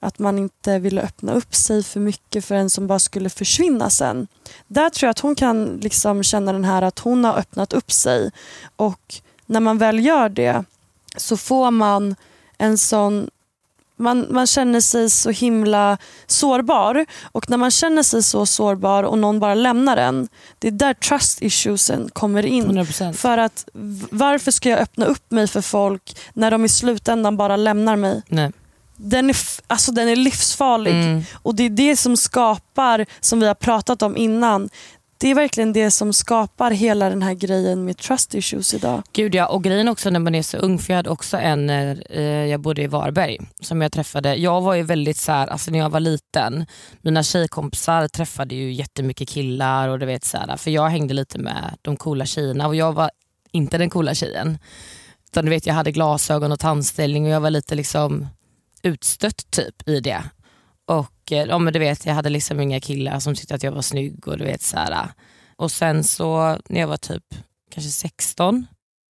att man inte ville öppna upp sig för mycket för en som bara skulle försvinna sen. Där tror jag att hon kan liksom känna den här att hon har öppnat upp sig och när man väl gör det så får man en sån man, man känner sig så himla sårbar och när man känner sig så sårbar och någon bara lämnar en, det är där trust issuesen kommer in. 100%. För att varför ska jag öppna upp mig för folk när de i slutändan bara lämnar mig? Nej. Den är, alltså den är livsfarlig Mm. och det är det som skapar, som vi har pratat om innan, det är verkligen det som skapar hela den här grejen med trust issues idag. Gud ja, och grejen också när man är så ung, för jag hade också en, eh, eh, jag bodde i Varberg som jag träffade. Jag var ju väldigt så här, alltså när jag var liten, mina tjejkompisar träffade ju jättemycket killar och du vet så här, för jag hängde lite med de coola tjejerna och jag var inte den coola tjejen. Utan du vet jag hade glasögon och tandställning och jag var lite liksom utstött typ i det. Och saker. ja, men du vet, jag hade liksom inga killar som tyckte att jag var snygg och du vet så här. Och sen så när jag var typ kanske 16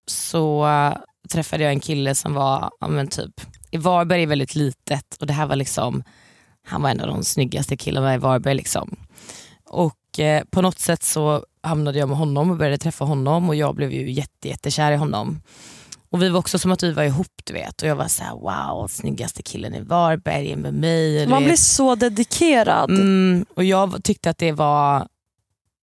så träffade jag en kille som var, ja, men typ, i Varberg är väldigt litet och det här var liksom, han var en av de snyggaste killarna i Varberg. Liksom. Och eh, på något sätt så hamnade jag med honom och började träffa honom och jag blev ju jätte, jättekär i honom. Och vi var också som att vi var ihop du vet och jag var så här: wow, snyggaste killen i Varberg är med mig. Man vet. blir så dedikerad. Mm, och jag tyckte att det var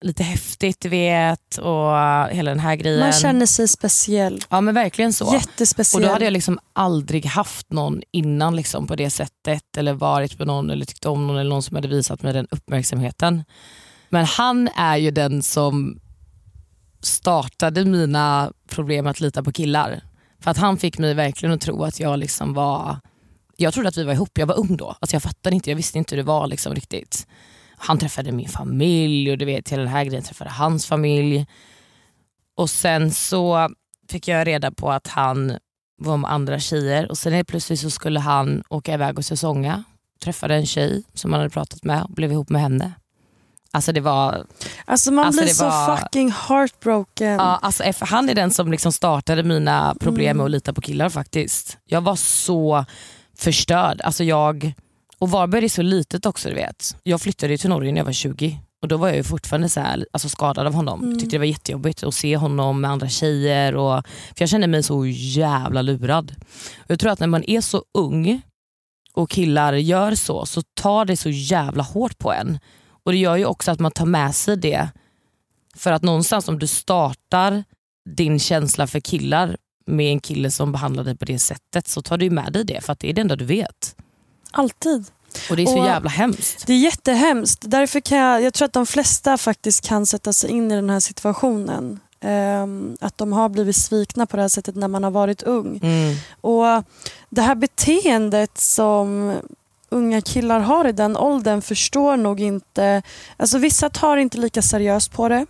lite häftigt du vet och hela den här grejen. Man känner sig speciell. Ja men verkligen så. Och Jättespeciell. då hade jag liksom aldrig haft någon innan liksom på det sättet eller varit med någon eller tyckt om någon eller någon som hade visat mig den uppmärksamheten. Men han är ju den som startade mina problem att lita på killar. För att han fick mig verkligen att tro att jag liksom var Jag trodde att vi var ihop, jag var ung då. Alltså jag fattade inte, jag visste inte hur det var liksom riktigt. Han träffade min familj och du vet hela den här grejen, träffade hans familj. Och sen så fick jag reda på att han var med andra tjejer och sen helt plötsligt så skulle han åka iväg och säsonga. Träffade en tjej som han hade pratat med och blev ihop med henne. Alltså det var... Alltså man Alltså, blir så var- fucking heartbroken. Ja, alltså, han är den som liksom startade mina problem med att lita på killar faktiskt. Jag var så förstörd. Alltså jag, och Varberg är så litet också du vet. Jag flyttade till Norge när jag var 20 och då var jag ju fortfarande så här, alltså skadad av honom. Mm. Tyckte det var jättejobbigt att se honom med andra tjejer. Och, för Jag kände mig så jävla lurad. Jag tror att när man är så ung och killar gör så, så tar det så jävla hårt på en. Och Det gör ju också att man tar med sig det. För att någonstans om du startar din känsla för killar med en kille som behandlar dig på det sättet så tar du med dig det för att det är det enda du vet. Alltid. Och det är så Och- jävla hemskt. Det är jättehemskt. Därför kan jag, jag tror att de flesta faktiskt kan sätta sig in i den här situationen. Ehm, att de har blivit svikna på det här sättet när man har varit ung. Mm. Och Det här beteendet som unga killar har i den åldern förstår nog inte... Alltså vissa tar inte lika seriöst på det.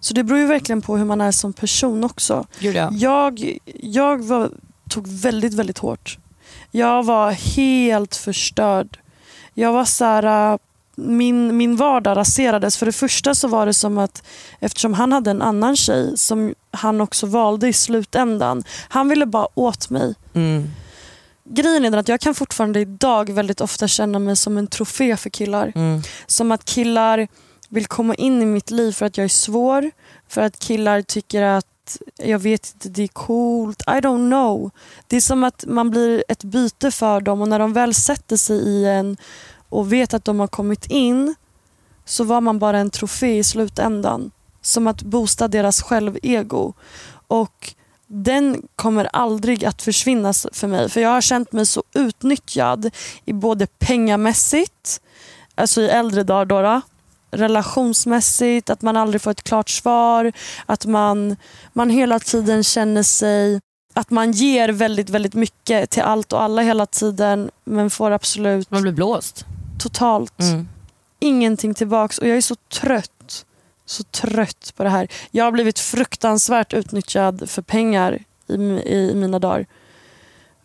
Så det beror ju verkligen på hur man är som person också. Ja. Jag, jag var, tog väldigt, väldigt hårt. Jag var helt förstörd. Jag var så här, min, min vardag raserades. För det första så var det som att eftersom han hade en annan tjej som han också valde i slutändan. Han ville bara åt mig. Mm. Grejen är den att jag kan fortfarande idag väldigt ofta känna mig som en trofé för killar. Mm. Som att killar vill komma in i mitt liv för att jag är svår. För att killar tycker att, jag vet inte, det är coolt. I don't know. Det är som att man blir ett byte för dem och när de väl sätter sig i en och vet att de har kommit in så var man bara en trofé i slutändan. Som att boosta deras självego. Och den kommer aldrig att försvinna för mig. För jag har känt mig så utnyttjad i både pengamässigt, alltså i äldre dagar då, relationsmässigt, att man aldrig får ett klart svar, att man, man hela tiden känner sig att man ger väldigt, väldigt mycket till allt och alla hela tiden men får absolut Man blir blåst. totalt Mm. ingenting tillbaks och jag är så trött. Så trött på det här. Jag har blivit fruktansvärt utnyttjad för pengar i, i mina dagar.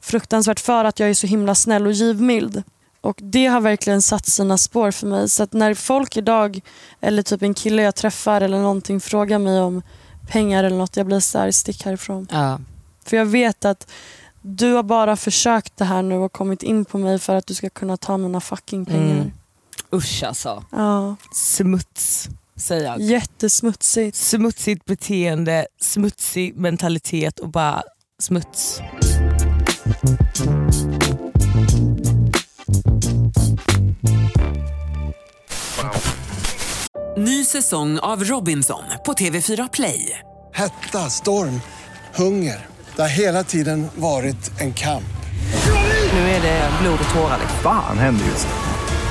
Fruktansvärt för att jag är så himla snäll och givmild. Och det har verkligen satt sina spår för mig. Så att när folk idag, eller typ en kille jag träffar eller någonting frågar mig om pengar eller något, jag blir så här, stick härifrån. Ja. För jag vet att du har bara försökt det här nu och kommit in på mig för att du ska kunna ta mina fucking pengar. Mm. Usch alltså. Ja, Smuts säger jag. jättesmutsigt. Smutsigt beteende, smutsig mentalitet och bara smuts. Ny säsong av Robinson på TV4 Play. Hetta, storm, hunger. Det har hela tiden varit en kamp. Nu är det blod och tårar. Fan händer just nu.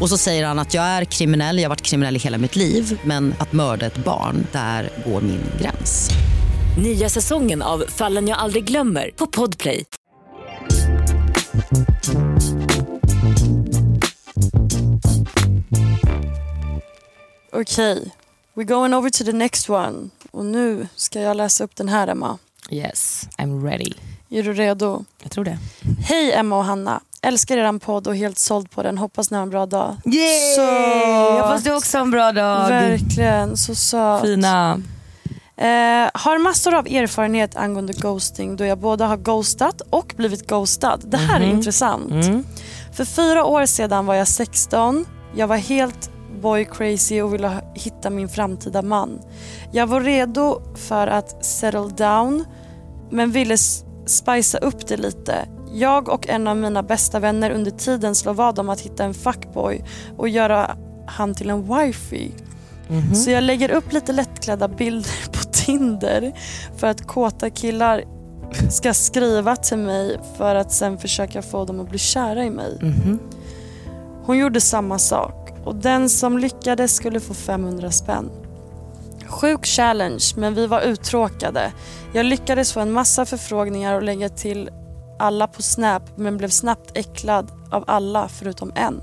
Och så säger han att jag är kriminell, jag har varit kriminell i hela mitt liv men att mörda ett barn, där går min gräns. Nya säsongen av Fallen jag aldrig glömmer på Podplay. Okej, we're going over to the next one. Och nu ska jag läsa upp den här Emma. Yes, I'm ready. Är du redo? Jag tror det. Hej Emma och Hanna. Älskar eran podd och helt såld på den. Hoppas ni har en bra dag. Yay! Så Hoppas du också har en bra dag. Verkligen, så söt. Fina. Eh, har massor av erfarenhet angående ghosting då jag både har ghostat och blivit ghostad. Det här är Mhm. intressant. Mm. För fyra år sedan var jag 16. Jag var helt boy crazy och ville hitta min framtida man. Jag var redo för att settle down men ville spicea upp det lite. Jag och en av mina bästa vänner under tiden slår vad om att hitta en fuckboy och göra han till en wifey. Mhm. Så jag lägger upp lite lättklädda bilder på Tinder för att kåta killar ska skriva till mig för att sen försöka få dem att bli kära i mig. Mhm. Hon gjorde samma sak och den som lyckades skulle få 500 spänn. Sjuk challenge men vi var uttråkade. Jag lyckades få en massa förfrågningar och lägga till alla på Snap men blev snabbt äcklad av alla förutom en.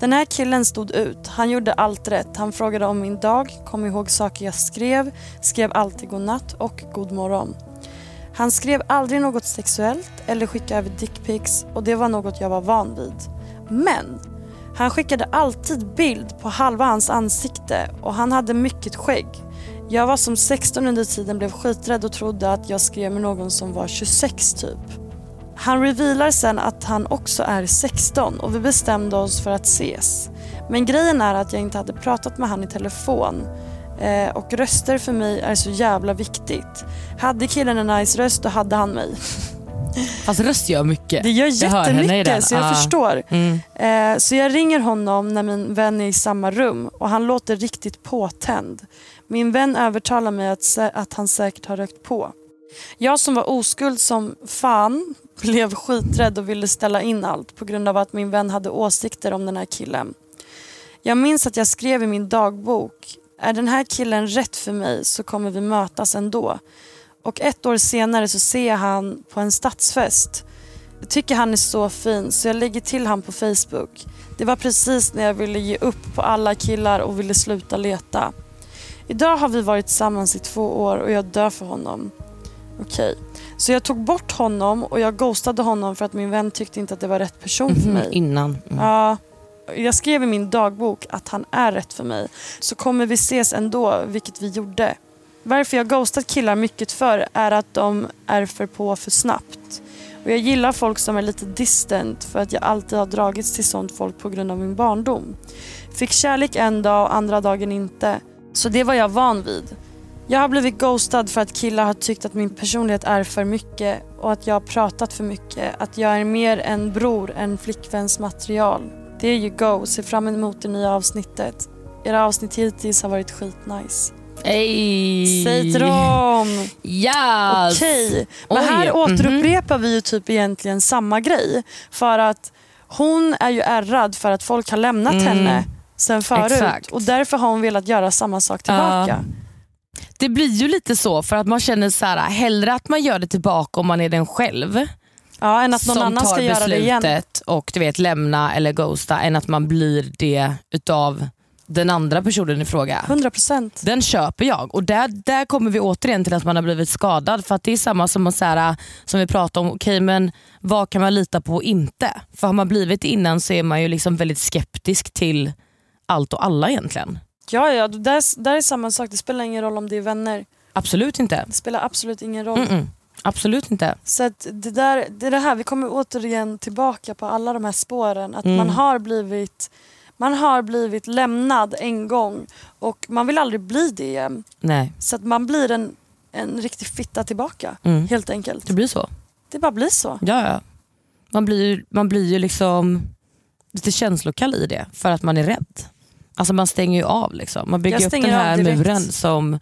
Den här killen stod ut. Han gjorde allt rätt. Han frågade om min dag, kom ihåg saker jag skrev, skrev alltid godnatt och god morgon. Han skrev aldrig något sexuellt eller skickade över dickpics och det var något jag var van vid. Men han skickade alltid bild på halva hans ansikte och han hade mycket skägg. Jag var som 16 under tiden, blev skiträdd och trodde att jag skrev med någon som var 26 typ. Han revealar sen att han också är 16 och vi bestämde oss för att ses. Men grejen är att jag inte hade pratat med han i telefon eh, och röster för mig är så jävla viktigt. Hade killen en nice röst då hade han mig. Fast röst gör mycket. Det gör Jag jättemycket så jag Ah. förstår. Mm. Eh, så jag ringer honom när min vän är i samma rum och han låter riktigt påtänd. Min vän övertalar mig att, att han säkert har rökt på. Jag som var oskuld som fan blev skiträdd och ville ställa in allt på grund av att min vän hade åsikter om den här killen. Jag minns att jag skrev i min dagbok, är den här killen rätt för mig så kommer vi mötas ändå. Och ett år senare så ser jag han på en stadsfest. Jag tycker han är så fin så jag lägger till han på Facebook. Det var precis när jag ville ge upp på alla killar och ville sluta leta. Idag har vi varit tillsammans i två år och jag dör för honom. Okej, så jag tog bort honom och jag ghostade honom för att min vän tyckte inte att det var rätt person för Mhm, mig. Innan. Mm. Ja, jag skrev i min dagbok att han är rätt för mig. Så kommer vi ses ändå, vilket vi gjorde. Varför jag ghostat killar mycket för är att de är för på för snabbt. Och jag gillar folk som är lite distant för att jag alltid har dragits till sånt folk på grund av min barndom. Fick kärlek en dag och andra dagen inte. Så det var jag van vid. Jag har blivit ghostad för att killar har tyckt att min personlighet är för mycket och att jag har pratat för mycket. Att jag är mer en bror än flickväns material. Det är ju go, se fram emot det nya avsnittet. Era avsnitt hittills har varit skitnice. Ey. Dem! Yes. Okej, men Oj, här mhm. återupprepar vi ju typ egentligen samma grej. För att hon är ju ärrad för att folk har lämnat Mm. henne sen förut. Exakt. Och därför har hon velat göra samma sak tillbaka. Ja. Det blir ju lite så för att man känner så här, hellre att man gör det tillbaka om man är den själv. Ja, än att någon som annan tar ska göra det igen. beslutet och du vet, lämna eller ghosta än att man blir det utav den andra personen i fråga. 100%. Den köper jag och där, där kommer vi återigen till att man har blivit skadad. För att det är samma som, att så här, som vi pratade om, okej men vad kan man lita på och inte? För har man blivit det innan så är man ju liksom väldigt skeptisk till allt och alla egentligen. Ja, ja, där, där är samma sak. Det spelar ingen roll om det är vänner. Absolut inte. Det spelar absolut ingen roll. Mm-mm. Absolut inte. Så det, där, det är det här, vi kommer återigen tillbaka på alla de här spåren. Att Mm. man, har blivit, man har blivit lämnad en gång och man vill aldrig bli det igen. Nej, Så att man blir en, en riktig fitta tillbaka. Mm. Helt enkelt. det blir så. Det bara blir så. Ja, ja. Man blir ju man blir ju liksom lite känslokall i det för att man är rädd. Alltså man stänger ju av. Liksom. Man bygger upp den här muren som,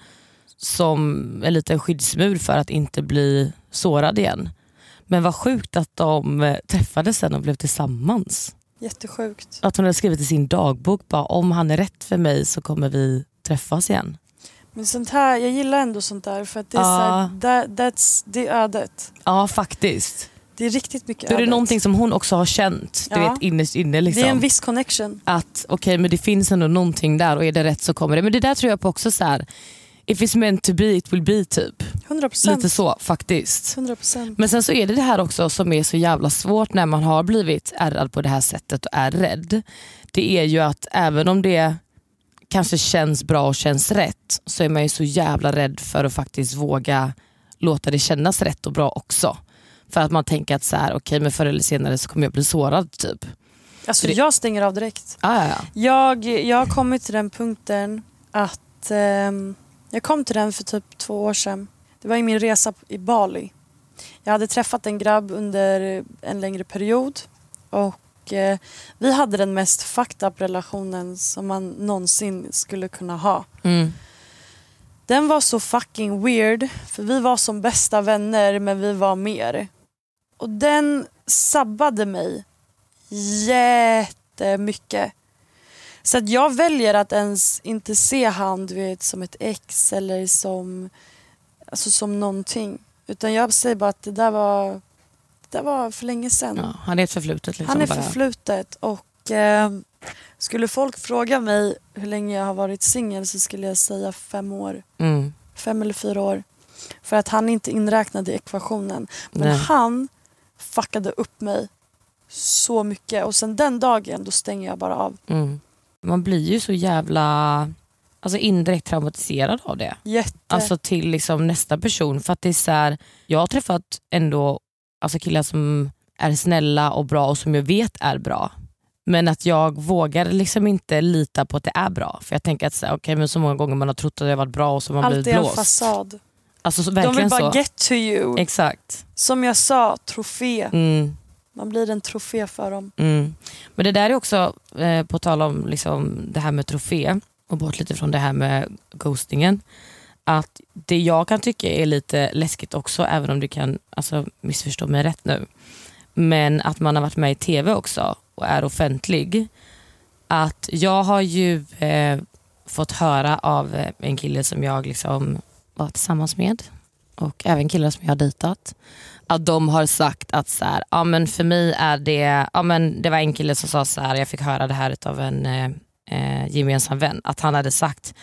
som en liten skyddsmur för att inte bli sårad igen. Men vad sjukt att de eh, träffades sen och blev tillsammans. Jättesjukt. Att hon hade skrivit i sin dagbok bara om han är rätt för mig så kommer vi träffas igen. Men sånt här, jag gillar ändå sånt där för att det är, Ja. så här, that, that's, det är ödet. Ja faktiskt. Det är riktigt mycket Då är det ödet. någonting som hon också har känt du Ja. vet, innerst inne. Liksom. Det är en viss connection. att okej men det finns ändå någonting där och är det rätt så kommer det. Men det där tror jag på också så här. If it's meant to be it will be typ. 100%. Lite så faktiskt. 100%. Men sen så är det det här också som är så jävla svårt när man har blivit ärrad på det här sättet och är rädd. Det är ju att även om det kanske känns bra och känns rätt så är man ju så jävla rädd för att faktiskt våga låta det kännas rätt och bra också. För att man tänker att så här, okej men förr eller senare så kommer jag bli sårad typ. Alltså det- jag stänger av direkt. Ah, ja, ja. Jag, jag har kommit till den punkten att ehm, jag kom till den för typ två år sedan. Det var i min resa i Bali. jag hade träffat en grabb under en längre period och eh, vi hade den mest fucked up relationen som man någonsin skulle kunna ha. Mm. Den var så fucking weird för vi var som bästa vänner men vi var mer. Och den sabbade mig jättemycket. Så att jag väljer att ens inte se han du vet, som ett ex eller som, alltså som någonting. Utan jag säger bara att det där var, det där var för länge sedan. Ja, han är ett förflutet. Liksom, han är bara. förflutet och eh, skulle folk fråga mig hur länge jag har varit singel så skulle jag säga fem år. Mm. Fem eller fyra år. För att han är inte inräknad i ekvationen. Men Nej. han fuckade upp mig så mycket och sen den dagen då stänger jag bara av. Mm. Man blir ju så jävla alltså indirekt traumatiserad av det. Jätte. Alltså till liksom nästa person. För att det är så här, Jag har träffat ändå alltså killar som är snälla och bra och som jag vet är bra. Men att jag vågar liksom inte lita på att det är bra. För jag tänker att så, här, okay, men så många gånger man har trott att det har varit bra och så har man Allt blivit är en blåst. fasad. Alltså, så, De vill bara så. get to you. Exakt. Som jag sa, trofé. Mm. Man blir en trofé för dem. Mm. Men det där är också, eh, på tal om liksom, det här med trofé och bort lite från det här med ghostingen. Att det jag kan tycka är lite läskigt också, även om du kan alltså, missförstå mig rätt nu. Men att man har varit med i TV också och är offentlig. Att jag har ju eh, fått höra av eh, en kille som jag liksom var tillsammans med och även killar som jag har dejtat att de har sagt att så här, ja, men för mig är det, ja, men det var en kille som sa så här, jag fick höra det här av en eh, eh, gemensam vän, att han hade sagt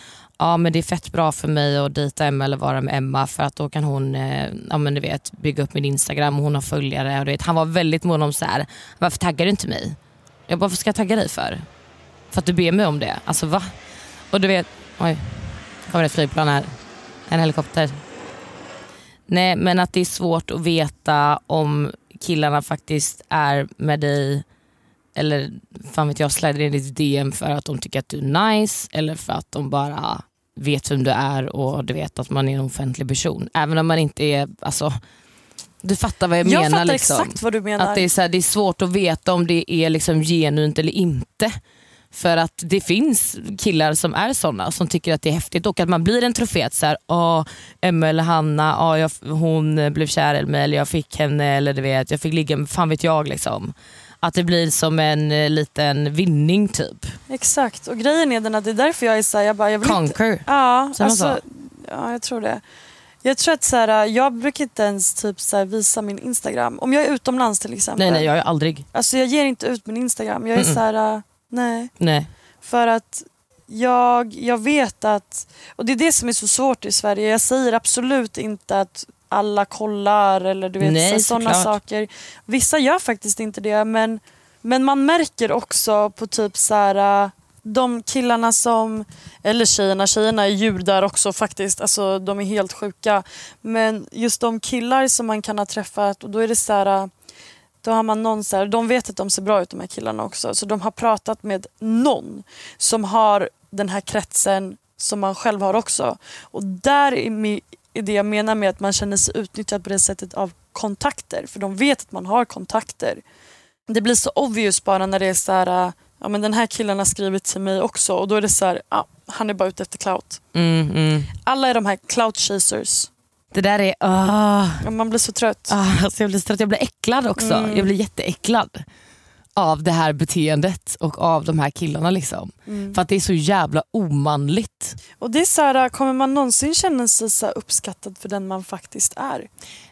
ja men det är fett bra för mig att dejta Emma eller vara med Emma för att då kan hon eh, ja, men du vet, bygga upp min Instagram och hon har följare. Och du vet, han var väldigt mån om så här, varför taggar du inte mig? Jag bara, varför ska jag tagga dig för? För att du ber mig om det. Alltså va? Och du vet, oj, kommer ett flygplan här. En helikopter. Nej men att det är svårt att veta om killarna faktiskt är med dig eller fan vet jag slider in i ditt DM för att de tycker att du är nice eller för att de bara vet vem du är och du vet att man är en offentlig person. Även om man inte är, alltså du fattar vad jag, Jag menar. fattar liksom. exakt vad du menar. Att det, är så här, det är svårt att veta om det är liksom genuint eller inte. För att det finns killar som är såna som tycker att det är häftigt och att man blir en trofé. Så här, Åh, Emma eller Hanna, åh, jag, hon blev kär i mig eller jag fick henne eller du vet, jag fick ligga med, fan vet jag. Liksom. Att det blir som en eh, liten vinning typ. Exakt och grejen är den att det är därför jag är såhär, jag bara, jag vill inte... Conquer. Ja, alltså, så? ja, jag tror det. Jag tror att så här, jag brukar inte ens typ så visa min Instagram. Om jag är utomlands till exempel. Nej nej jag är aldrig. Alltså jag ger inte ut min Instagram. Jag är Mm-mm. så här, äh, nej. Nej. För att jag, jag vet att, och det är det som är så svårt i Sverige. Jag säger absolut inte att alla kollar eller du vet Nej, sådana såklart. saker. Vissa gör faktiskt inte det men, men man märker också på typ så här de killarna som, eller tjejerna, tjejerna är djur där också faktiskt, alltså de är helt sjuka. Men just de killar som man kan ha träffat och då är det så här då har man någon så här, de vet att de ser bra ut de här killarna också. Så de har pratat med någon som har den här kretsen som man själv har också. Och där är det jag menar med att man känner sig utnyttjad på det sättet av kontakter. För de vet att man har kontakter. Det blir så obvious bara när det är så här, äh, ja men den här killen har skrivit till mig också och då är det så här, ja, han är bara ute efter clout. Mm, mm. Alla är de här clout chasers. Det där är... ah. Ja, Man blir så trött. Ah, alltså jag blir trött. Jag blir äcklad också. Mm. Jag blir jätteäcklad av det här beteendet och av de här killarna. Liksom. Mm. För att det är så jävla omanligt. Och det är så här, kommer man någonsin känna sig så uppskattad för den man faktiskt är?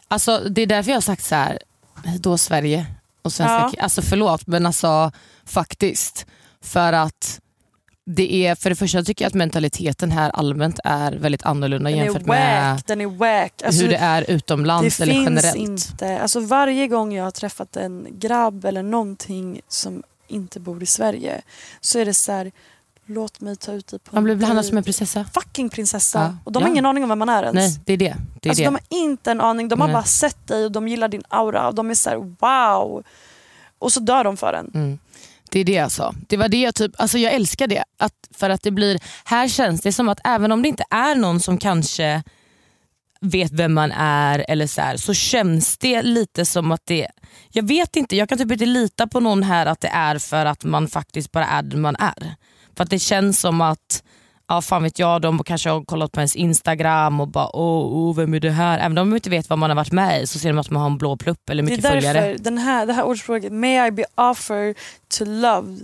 Alltså, det är därför jag har sagt så här, då Sverige och svenska Ja. Alltså förlåt men alltså faktiskt. För att det är, för det första tycker jag att mentaliteten här allmänt är väldigt annorlunda Den jämfört wack, med den är wack. Alltså, hur det är utomlands det eller finns generellt. inte. Alltså varje gång jag har träffat en grabb eller någonting som inte bor i Sverige så är det så här, låt mig ta ut dig på Man blir behandlad som en prinsessa. Fucking prinsessa. Ja. Och de har Ja. ingen aning om vem man är ens. Nej, det är det. det, är alltså, det. De har inte en aning. De har Nej. bara sett dig och de gillar din aura och de är så här: wow. Och så dör de för en. Mm. Det är det alltså. Det var det jag typ, alltså jag älskar det. Att, för att det blir, här känns det som att även om det inte är någon som kanske vet vem man är eller så, här, så känns det lite som att det, jag vet inte, jag kan typ inte lita på någon här att det är för att man faktiskt bara är den man är. För att det känns som att ja fan vet jag, de kanske har kollat på ens instagram och bara åh, oh, vem är det här? Även om de inte vet vad man har varit med i så ser de att man har en blå plupp eller mycket det är följare. därför den här, det här ordspråket, may I be offered to love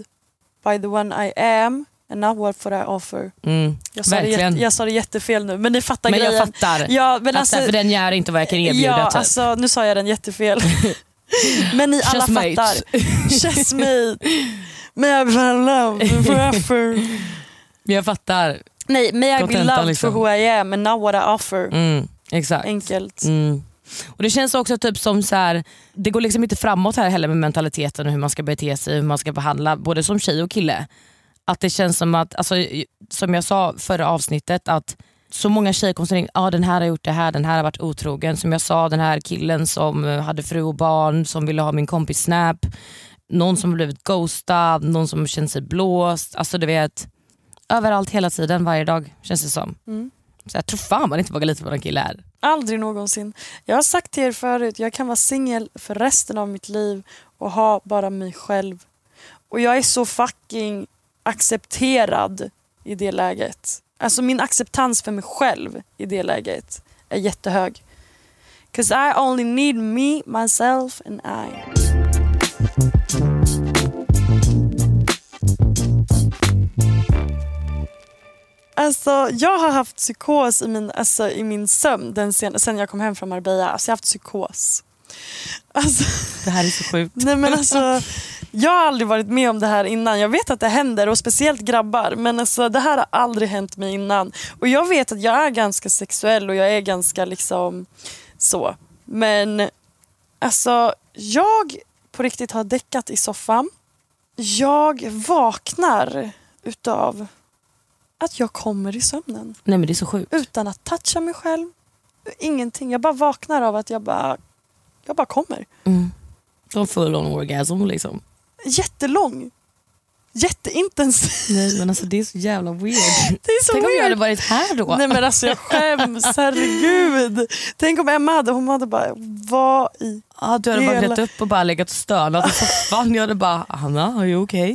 by the one I am and not what for I offer. Mm, Jag sa, det, verkligen. jätte- jag sa det jättefel nu men ni fattar men grejen. jag fattar. Ja, men alltså, för den gör inte vad jag kan erbjuda. ja, typ. alltså, nu sa jag den jättefel. men ni alla Chessmate. fattar. Chessmate. May I be loved forever. Jag fattar. Nej, may I be loved liksom. for who I am and not what I offer. Mm, exakt. Enkelt. Mm. Och Det känns också typ som så här, det går liksom inte framåt här heller med mentaliteten och hur man ska bete sig, hur man ska behandla både som tjej och kille. Att det känns som att, alltså, som jag sa förra avsnittet, att så många tjejer kommer säga ah, den här har gjort det här, den här har varit otrogen. Som jag sa, den här killen som eh, hade fru och barn, som ville ha min kompis snap. Någon som blivit ghostad, någon som känt sig blåst. Alltså du vet, överallt hela tiden, varje dag känns det som. Mm. Så jag tror fan man inte vågar lita på en kille här. Aldrig någonsin. Jag har sagt till er förut, jag kan vara singel för resten av mitt liv och ha bara mig själv. Och jag är så fucking accepterad i det läget. Alltså min acceptans för mig själv i det läget är jättehög. Cause I only need me, myself and I. Alltså, jag har haft psykos i min, alltså, i min sömn den sen, sen jag kom hem från Marbella. Alltså, jag har haft psykos. Alltså, Det här är så sjukt. nej, men alltså, jag har aldrig varit med om det här innan. Jag vet att det händer och speciellt grabbar. Men alltså, det här har aldrig hänt mig innan. Och jag vet att jag är ganska sexuell och jag är ganska liksom så. Men alltså, jag på riktigt har däckat i soffan. Jag vaknar utav att jag kommer i sömnen. Nej men det är så sjukt. Utan att toucha mig själv. Ingenting. Jag bara vaknar av att jag bara, jag bara kommer. Mm. Som full on orgasm liksom. Jättelång. Jätteintensiv. Nej men alltså det är så jävla weird. Det är så Tänk om jag weird. hade varit här då. Nej men alltså jag skäms, herregud. Tänk om Emma hade, hon hade bara, vad i Ja, du hade hela- vaknat upp och bara legat och stönat i soffan. Jag hade bara, Anna, are you okay?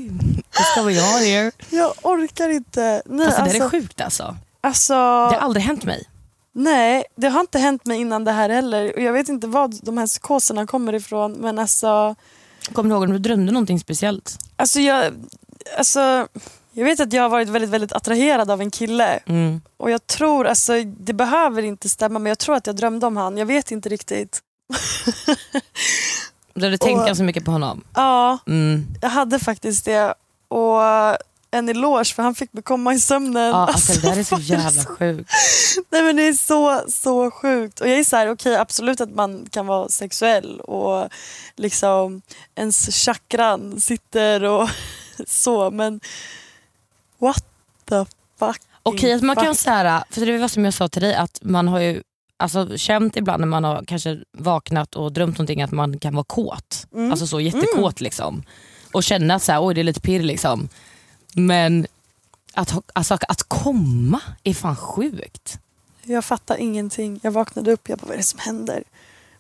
What's going on here? Jag orkar inte. Nej, Alltså, alltså, det är sjukt alltså. alltså, Det har aldrig hänt mig. Nej, det har inte hänt mig innan det här heller. Och jag vet inte var de här psykoserna kommer ifrån. Men alltså, Kommer du ihåg om du drömde någonting speciellt? alltså, jag, alltså, jag vet att jag har varit väldigt, väldigt attraherad av en kille. Mm. Och jag tror, alltså, det behöver inte stämma men jag tror att jag drömde om han. Jag vet inte riktigt. Du hade tänkt ganska mycket på honom? Ja, Mm. jag hade faktiskt det. Och en eloge för han fick mig komma i sömnen. Ja, alltså, det där är så jävla sjukt. Nej men det är så, så sjukt. Och jag är så här, okej absolut att man kan vara sexuell och liksom ens chakran sitter och så men what the fuck. Okej, att man kan säga, för det var som jag sa till dig, att man har ju alltså, känt ibland när man har kanske vaknat och drömt någonting att man kan vara kåt. Mm. Alltså så jättekåt liksom. Och känna att så här, oj det är lite pirr liksom. Men att, alltså, att komma är fan sjukt. Jag fattar ingenting. Jag vaknade upp jag bara vad är det som händer?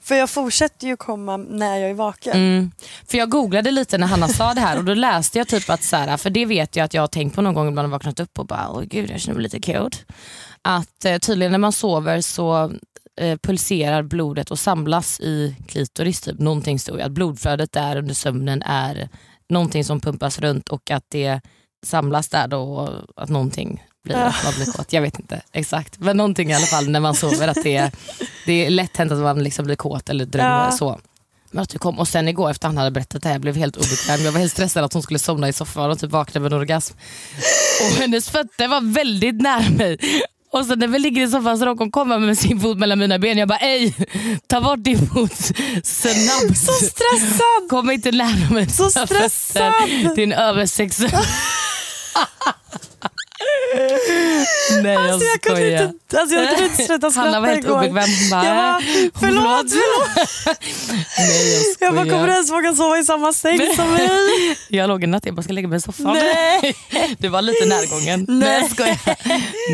För jag fortsätter ju komma när jag är vaken. Mm. För jag googlade lite när Hanna sa det här och då läste jag typ att, så här, för det vet jag att jag har tänkt på någon gång ibland och vaknat upp och bara, åh gud jag känner mig lite cold. Att eh, tydligen när man sover så eh, pulserar blodet och samlas i klitoris. Typ. Någonting stod att blodflödet där under sömnen är någonting som pumpas runt och att det samlas där då och att någonting blir, att man blir kåt. Jag vet inte exakt. Men någonting i alla fall när man sover att det, det är lätt hänt att man liksom blir kåt eller drömmer Ja. så. Men att du kom, och sen igår efter han hade berättat det här, jag blev helt obekväm. Jag var helt stressad att hon skulle somna i soffan och typ vakna med en orgasm. Och hennes fötter var väldigt nära mig. Och så när vi ligger i soffan så råkade hon komma med sin fot mellan mina ben. Jag bara ej, ta bort din fot snabbt. Så stressad! Kom inte nära mig. Så stressad! Din översexuell. Nej jag Alltså jag kunde skojar. inte, alltså jag kunde inte sluta skratta Hanna var helt igår. obekväm. Hon bara, Jag bara, förlåt, förlåt. Nej jag skojar. Jag bara, kommer du ens våga sova i samma säng som mig? Jag låg en natt jag bara ska lägga mig i soffan. Nej. Du var lite närgången. Nej. Nej jag skojar.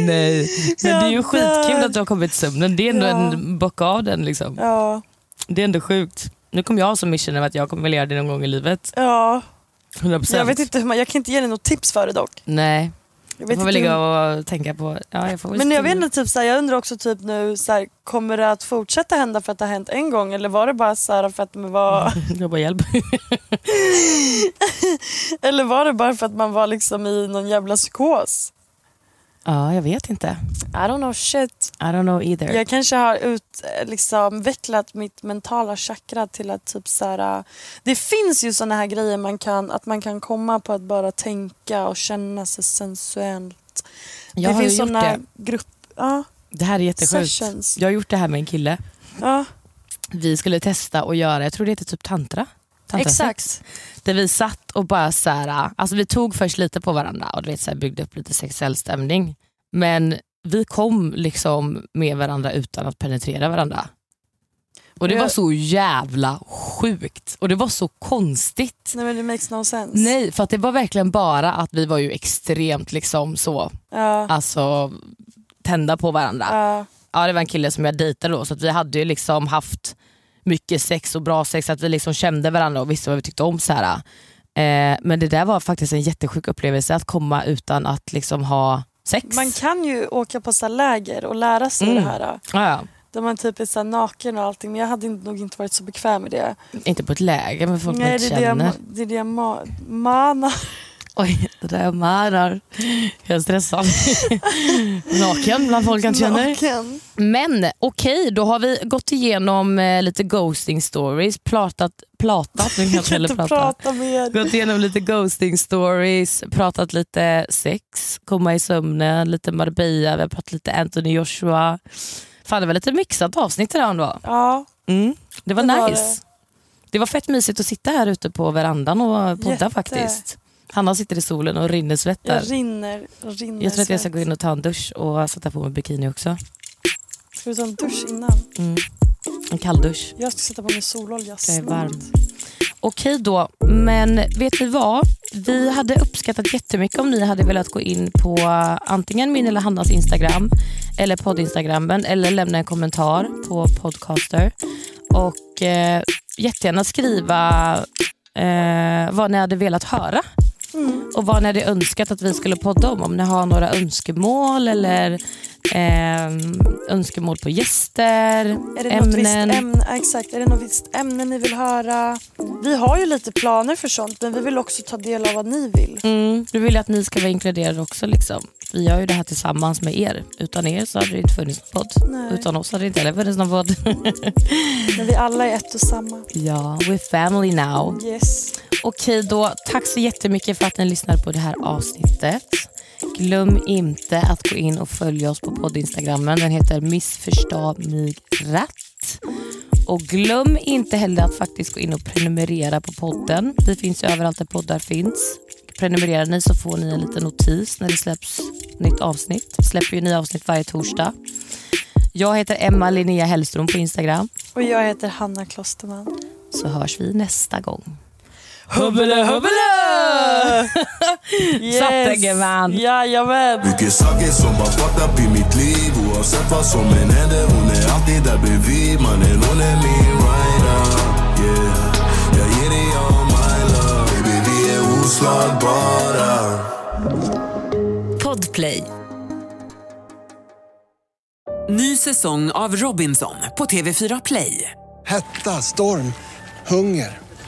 Nej. Men det är ju Jag skitkul att du har kommit till sömnen. Det är ändå Ja. en bock av den. Liksom. Ja, Det är ändå sjukt. Nu kommer jag ha som mission att jag kommer vilja göra det någon gång i livet. ja. 100%. Jag vet inte hur man, jag kan inte ge dig något tips för det dock. Nej. Jag får väl ligga och tänka på... Ja, jag Men jag vet inte, typ, så här, jag undrar också typ nu, så här, kommer det att fortsätta hända för att det har hänt en gång eller var det bara så här för att man var... Jag bara hjälp. eller var det bara för att man var liksom i någon jävla psykos? Ja, jag vet inte. I don't know shit. I don't know either. Jag kanske har ut, eh, liksom, vecklat mitt mentala chakra till att typ så här, Det finns ju såna här grejer man kan, att man kan komma på att bara tänka och känna sig sensuellt. Jag det har ju finns gjort såna det. grupp... Ja, Det här är jättesjukt. Sessions. Jag har gjort det här med en kille. ja. Vi skulle testa att göra, jag tror det heter typ tantra. Exakt. Där vi satt och bara så här, alltså vi tog först lite på varandra och du vet, så här, byggde upp lite sexuell stämning. Men vi kom liksom med varandra utan att penetrera varandra. Och det var så jävla sjukt och det var så konstigt. Nej men det makes no sense. Nej, för att det var verkligen bara att vi var ju extremt liksom så, Ja. alltså tända på varandra. Ja. Ja, det var en kille som jag dejtade då så att vi hade ju liksom haft mycket sex och bra sex, att vi liksom kände varandra och visste vad vi tyckte om. Så här. Eh, men det där var faktiskt en jättesjuk upplevelse att komma utan att liksom ha sex. Man kan ju åka på så läger och lära sig Mm. det här. Ja, ja. Där man typ är så naken och allting men jag hade nog inte varit så bekväm med det. Inte på ett läger med folk man Nej, inte det känner. det är det jag ma- manar. Oj, det där jag manar. Jag är stressad. Naken bland folk jag inte känner. Naken. Men okej, då har vi gått igenom eh, lite ghosting stories, pratat, pratat, nu kan jag inte heller Inte prata. prata mer. Gått igenom lite ghosting stories, pratat lite sex, komma i sömnen, lite Marbella, vi har pratat lite Anthony Joshua. Fan det var lite mixat avsnitt idag ändå. Ja, Mm. Det var Det var nice. Det. var fett mysigt att sitta här ute på verandan och podda Jätte. faktiskt. Hanna sitter i solen och rinner svett där. jag rinner. Jag, rinner Jag tror att jag ska gå in och ta en dusch och sätta på mig bikini också. Ska du ta en dusch innan? Mm. En kall dusch. Jag ska sätta på mig sololja Jag är snart. varm. Okej då, men vet ni vad? Vi hade uppskattat jättemycket om ni hade velat gå in på antingen min eller Hannas Instagram eller poddinstagrammen eller lämna en kommentar på podcaster och eh, jättegärna skriva eh, vad ni hade velat höra Mm. och vad ni hade önskat att vi skulle podda om. Om ni har några önskemål eller eh, önskemål på gäster, Är det något visst ämnen. ämne, ja, exakt. Är det något visst ämne ni vill höra? Vi har ju lite planer för sånt men vi vill också ta del av vad ni vill. Mm, du vill att ni ska vara inkluderade också. Liksom. Vi gör ju det här tillsammans med er. Utan er så hade det inte funnits någon podd. Nej. Utan oss hade det inte heller funnits någon podd. Men vi alla är ett och samma. ja, we're family now. Yes. Okej då, tack så jättemycket för att ni lyssnade på det här avsnittet. Glöm inte att gå in och följa oss på poddinstagrammen. Den heter missförstå mig rätt. Och glöm inte heller att faktiskt gå in och prenumerera på podden. Vi finns ju överallt där poddar finns. Prenumererar ni så får ni en liten notis när det släpps nytt avsnitt. Vi släpper ju nya avsnitt varje torsdag. Jag heter Emma Linnea Hellström på Instagram. Och jag heter Hanna Klosterman. Så hörs vi nästa gång. Hubbele hubbele! Satte gumman. Jajamän. Mycket saker som var fucked up i mitt liv Oavsett vad som än händer Hon är alltid där bredvid Mannen hon är min rider Yeah Jag ger dig all my love Baby vi är oslagbara Podplay. Ny säsong av Robinson på TV4 Play. Hetta, storm, hunger.